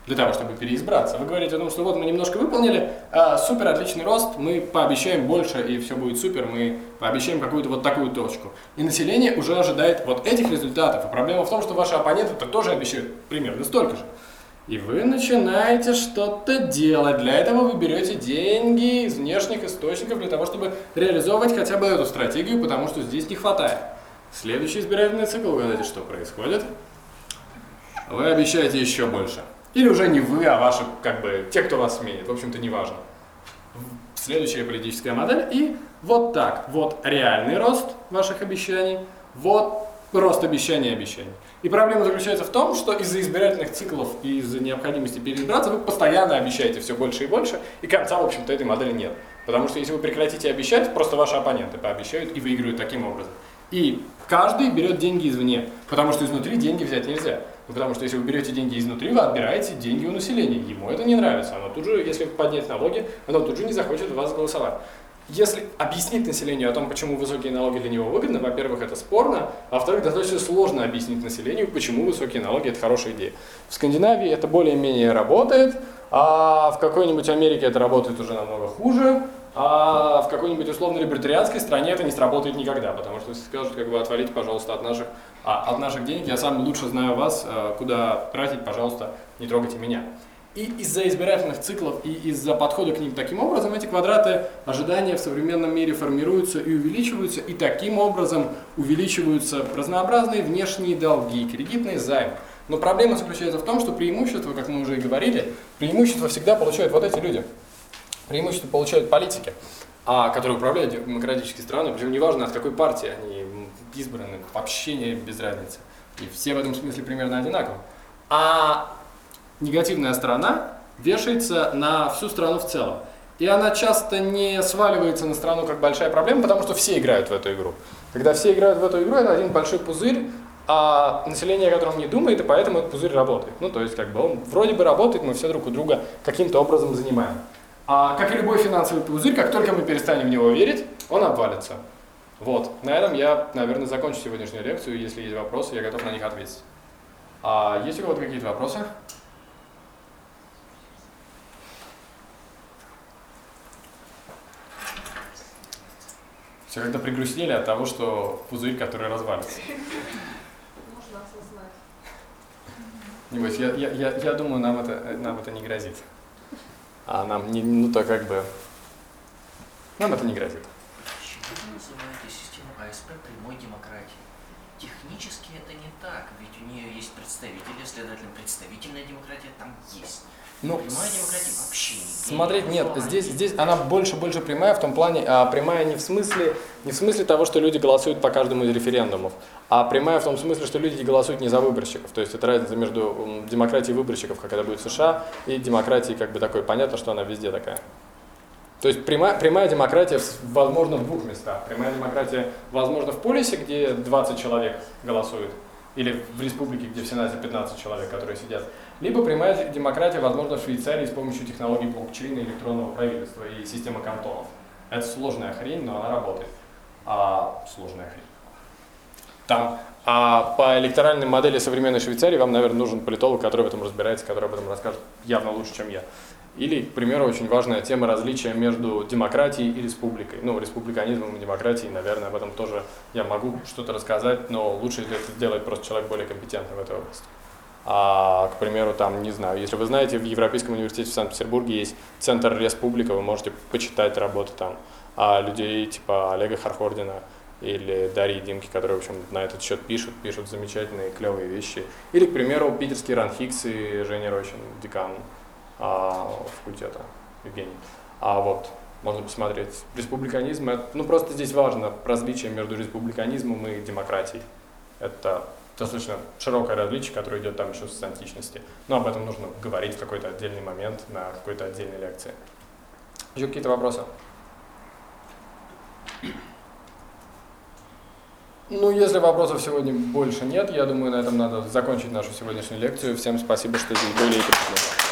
для того, чтобы переизбраться. Вы говорите о том, что вот мы немножко выполнили, а, супер отличный рост, мы пообещаем больше и все будет супер, мы пообещаем какую-то вот такую точку. И население уже ожидает вот этих результатов. И проблема в том, что ваши оппоненты -то тоже обещают примерно столько же. И вы начинаете что-то делать. Для этого вы берете деньги из внешних источников для того, чтобы реализовывать хотя бы эту стратегию, потому что здесь не хватает. Следующий избирательный цикл, угадайте, что происходит. Вы обещаете еще больше. Или уже не вы, а ваши, как бы, те, кто вас сменит. В общем-то, неважно. Следующая политическая модель. И вот так. Вот реальный рост ваших обещаний. Вот рост обещаний и обещаний. И проблема заключается в том, что из-за избирательных циклов и из-за необходимости переизбраться вы постоянно обещаете все больше и больше, и конца, в общем-то, этой модели нет. Потому что если вы прекратите обещать, просто ваши оппоненты пообещают и выигрывают таким образом. И каждый берет деньги извне, потому что изнутри деньги взять нельзя. Потому что если вы берете деньги изнутри, вы отбираете деньги у населения. Ему это не нравится. Оно тут же, если поднять налоги, оно тут же не захочет вас голосовать. Если объяснить населению о том, почему высокие налоги для него выгодны, во-первых, это спорно, а во-вторых, достаточно сложно объяснить населению, почему высокие налоги – это хорошая идея. В Скандинавии это более-менее работает, а в какой-нибудь Америке это работает уже намного хуже, а в какой-нибудь условно-либертарианской стране это не сработает никогда, потому что скажут, как бы, отвалите, пожалуйста, от наших а от наших денег я сам лучше знаю вас, э, куда тратить, пожалуйста, не трогайте меня. И из-за избирательных циклов и из-за подхода к ним таким образом эти квадраты ожидания в современном мире формируются и увеличиваются, и таким образом увеличиваются разнообразные внешние долги, кредитные займы. Но проблема заключается в том, что преимущество, как мы уже и говорили, преимущество всегда получают вот эти люди. Преимущество получают политики, а, которые управляют демократические страны, причем неважно от какой партии они избранных, вообще не без разницы. И все в этом смысле примерно одинаковы. А негативная сторона вешается на всю страну в целом. И она часто не сваливается на страну как большая проблема, потому что все играют в эту игру. Когда все играют в эту игру, это один большой пузырь, а население о котором не думает, и поэтому этот пузырь работает. Ну, то есть, как бы он вроде бы работает, мы все друг у друга каким-то образом занимаем. А как и любой финансовый пузырь, как только мы перестанем в него верить, он обвалится. Вот, на этом я, наверное, закончу сегодняшнюю лекцию. Если есть вопросы, я готов на них ответить. А есть у кого-то какие-то вопросы? Все как-то пригрустнели от того, что пузырь, который развалится. Можно осознать. Небось, я, я, я, я думаю, нам это, нам это не грозит. А нам не, ну то как бы, нам это не грозит. Почему вы называете систему АСП прямой демократией? Технически это не так, ведь у нее есть представители, следовательно, представительная демократия там есть. Ну, Прямая демократия вообще не Смотреть нет, здесь, здесь она больше больше прямая в том плане, а прямая не в смысле не в смысле того, что люди голосуют по каждому из референдумов, а прямая в том смысле, что люди голосуют не за выборщиков. То есть это разница между демократией выборщиков, как это будет в США, и демократией как бы такой. Понятно, что она везде такая. То есть прямая, прямая демократия в- возможна в двух местах. Прямая демократия возможна в полисе, где 20 человек голосуют, или в республике, где в Сенате 15 человек, которые сидят. Либо прямая демократия возможна в Швейцарии с помощью технологий блокчейна, электронного правительства и системы кантонов. Это сложная хрень, но она работает. А сложная хрень. Там, а по электоральной модели современной Швейцарии вам, наверное, нужен политолог, который в этом разбирается, который об этом расскажет явно лучше, чем я. Или, к примеру, очень важная тема различия между демократией и республикой. Ну, республиканизмом и демократией, наверное, об этом тоже я могу что-то рассказать, но лучше, если это сделает просто человек более компетентный в этой области. А, к примеру, там, не знаю, если вы знаете, в Европейском университете в Санкт-Петербурге есть Центр Республика, вы можете почитать работы там а людей типа Олега Хархордина или Дарьи Димки, которые, в общем, на этот счет пишут, пишут замечательные, клевые вещи. Или, к примеру, питерский Ранхикс и Женя Рощин, декан а, факультета, Евгений. А вот, можно посмотреть. Республиканизм, это, ну просто здесь важно различие между республиканизмом и демократией. Это достаточно широкое различие, которое идет там еще с античности. Но об этом нужно говорить в какой-то отдельный момент, на какой-то отдельной лекции. Еще какие-то вопросы? Ну, если вопросов сегодня больше нет, я думаю, на этом надо закончить нашу сегодняшнюю лекцию. Всем спасибо, что здесь были и пришли.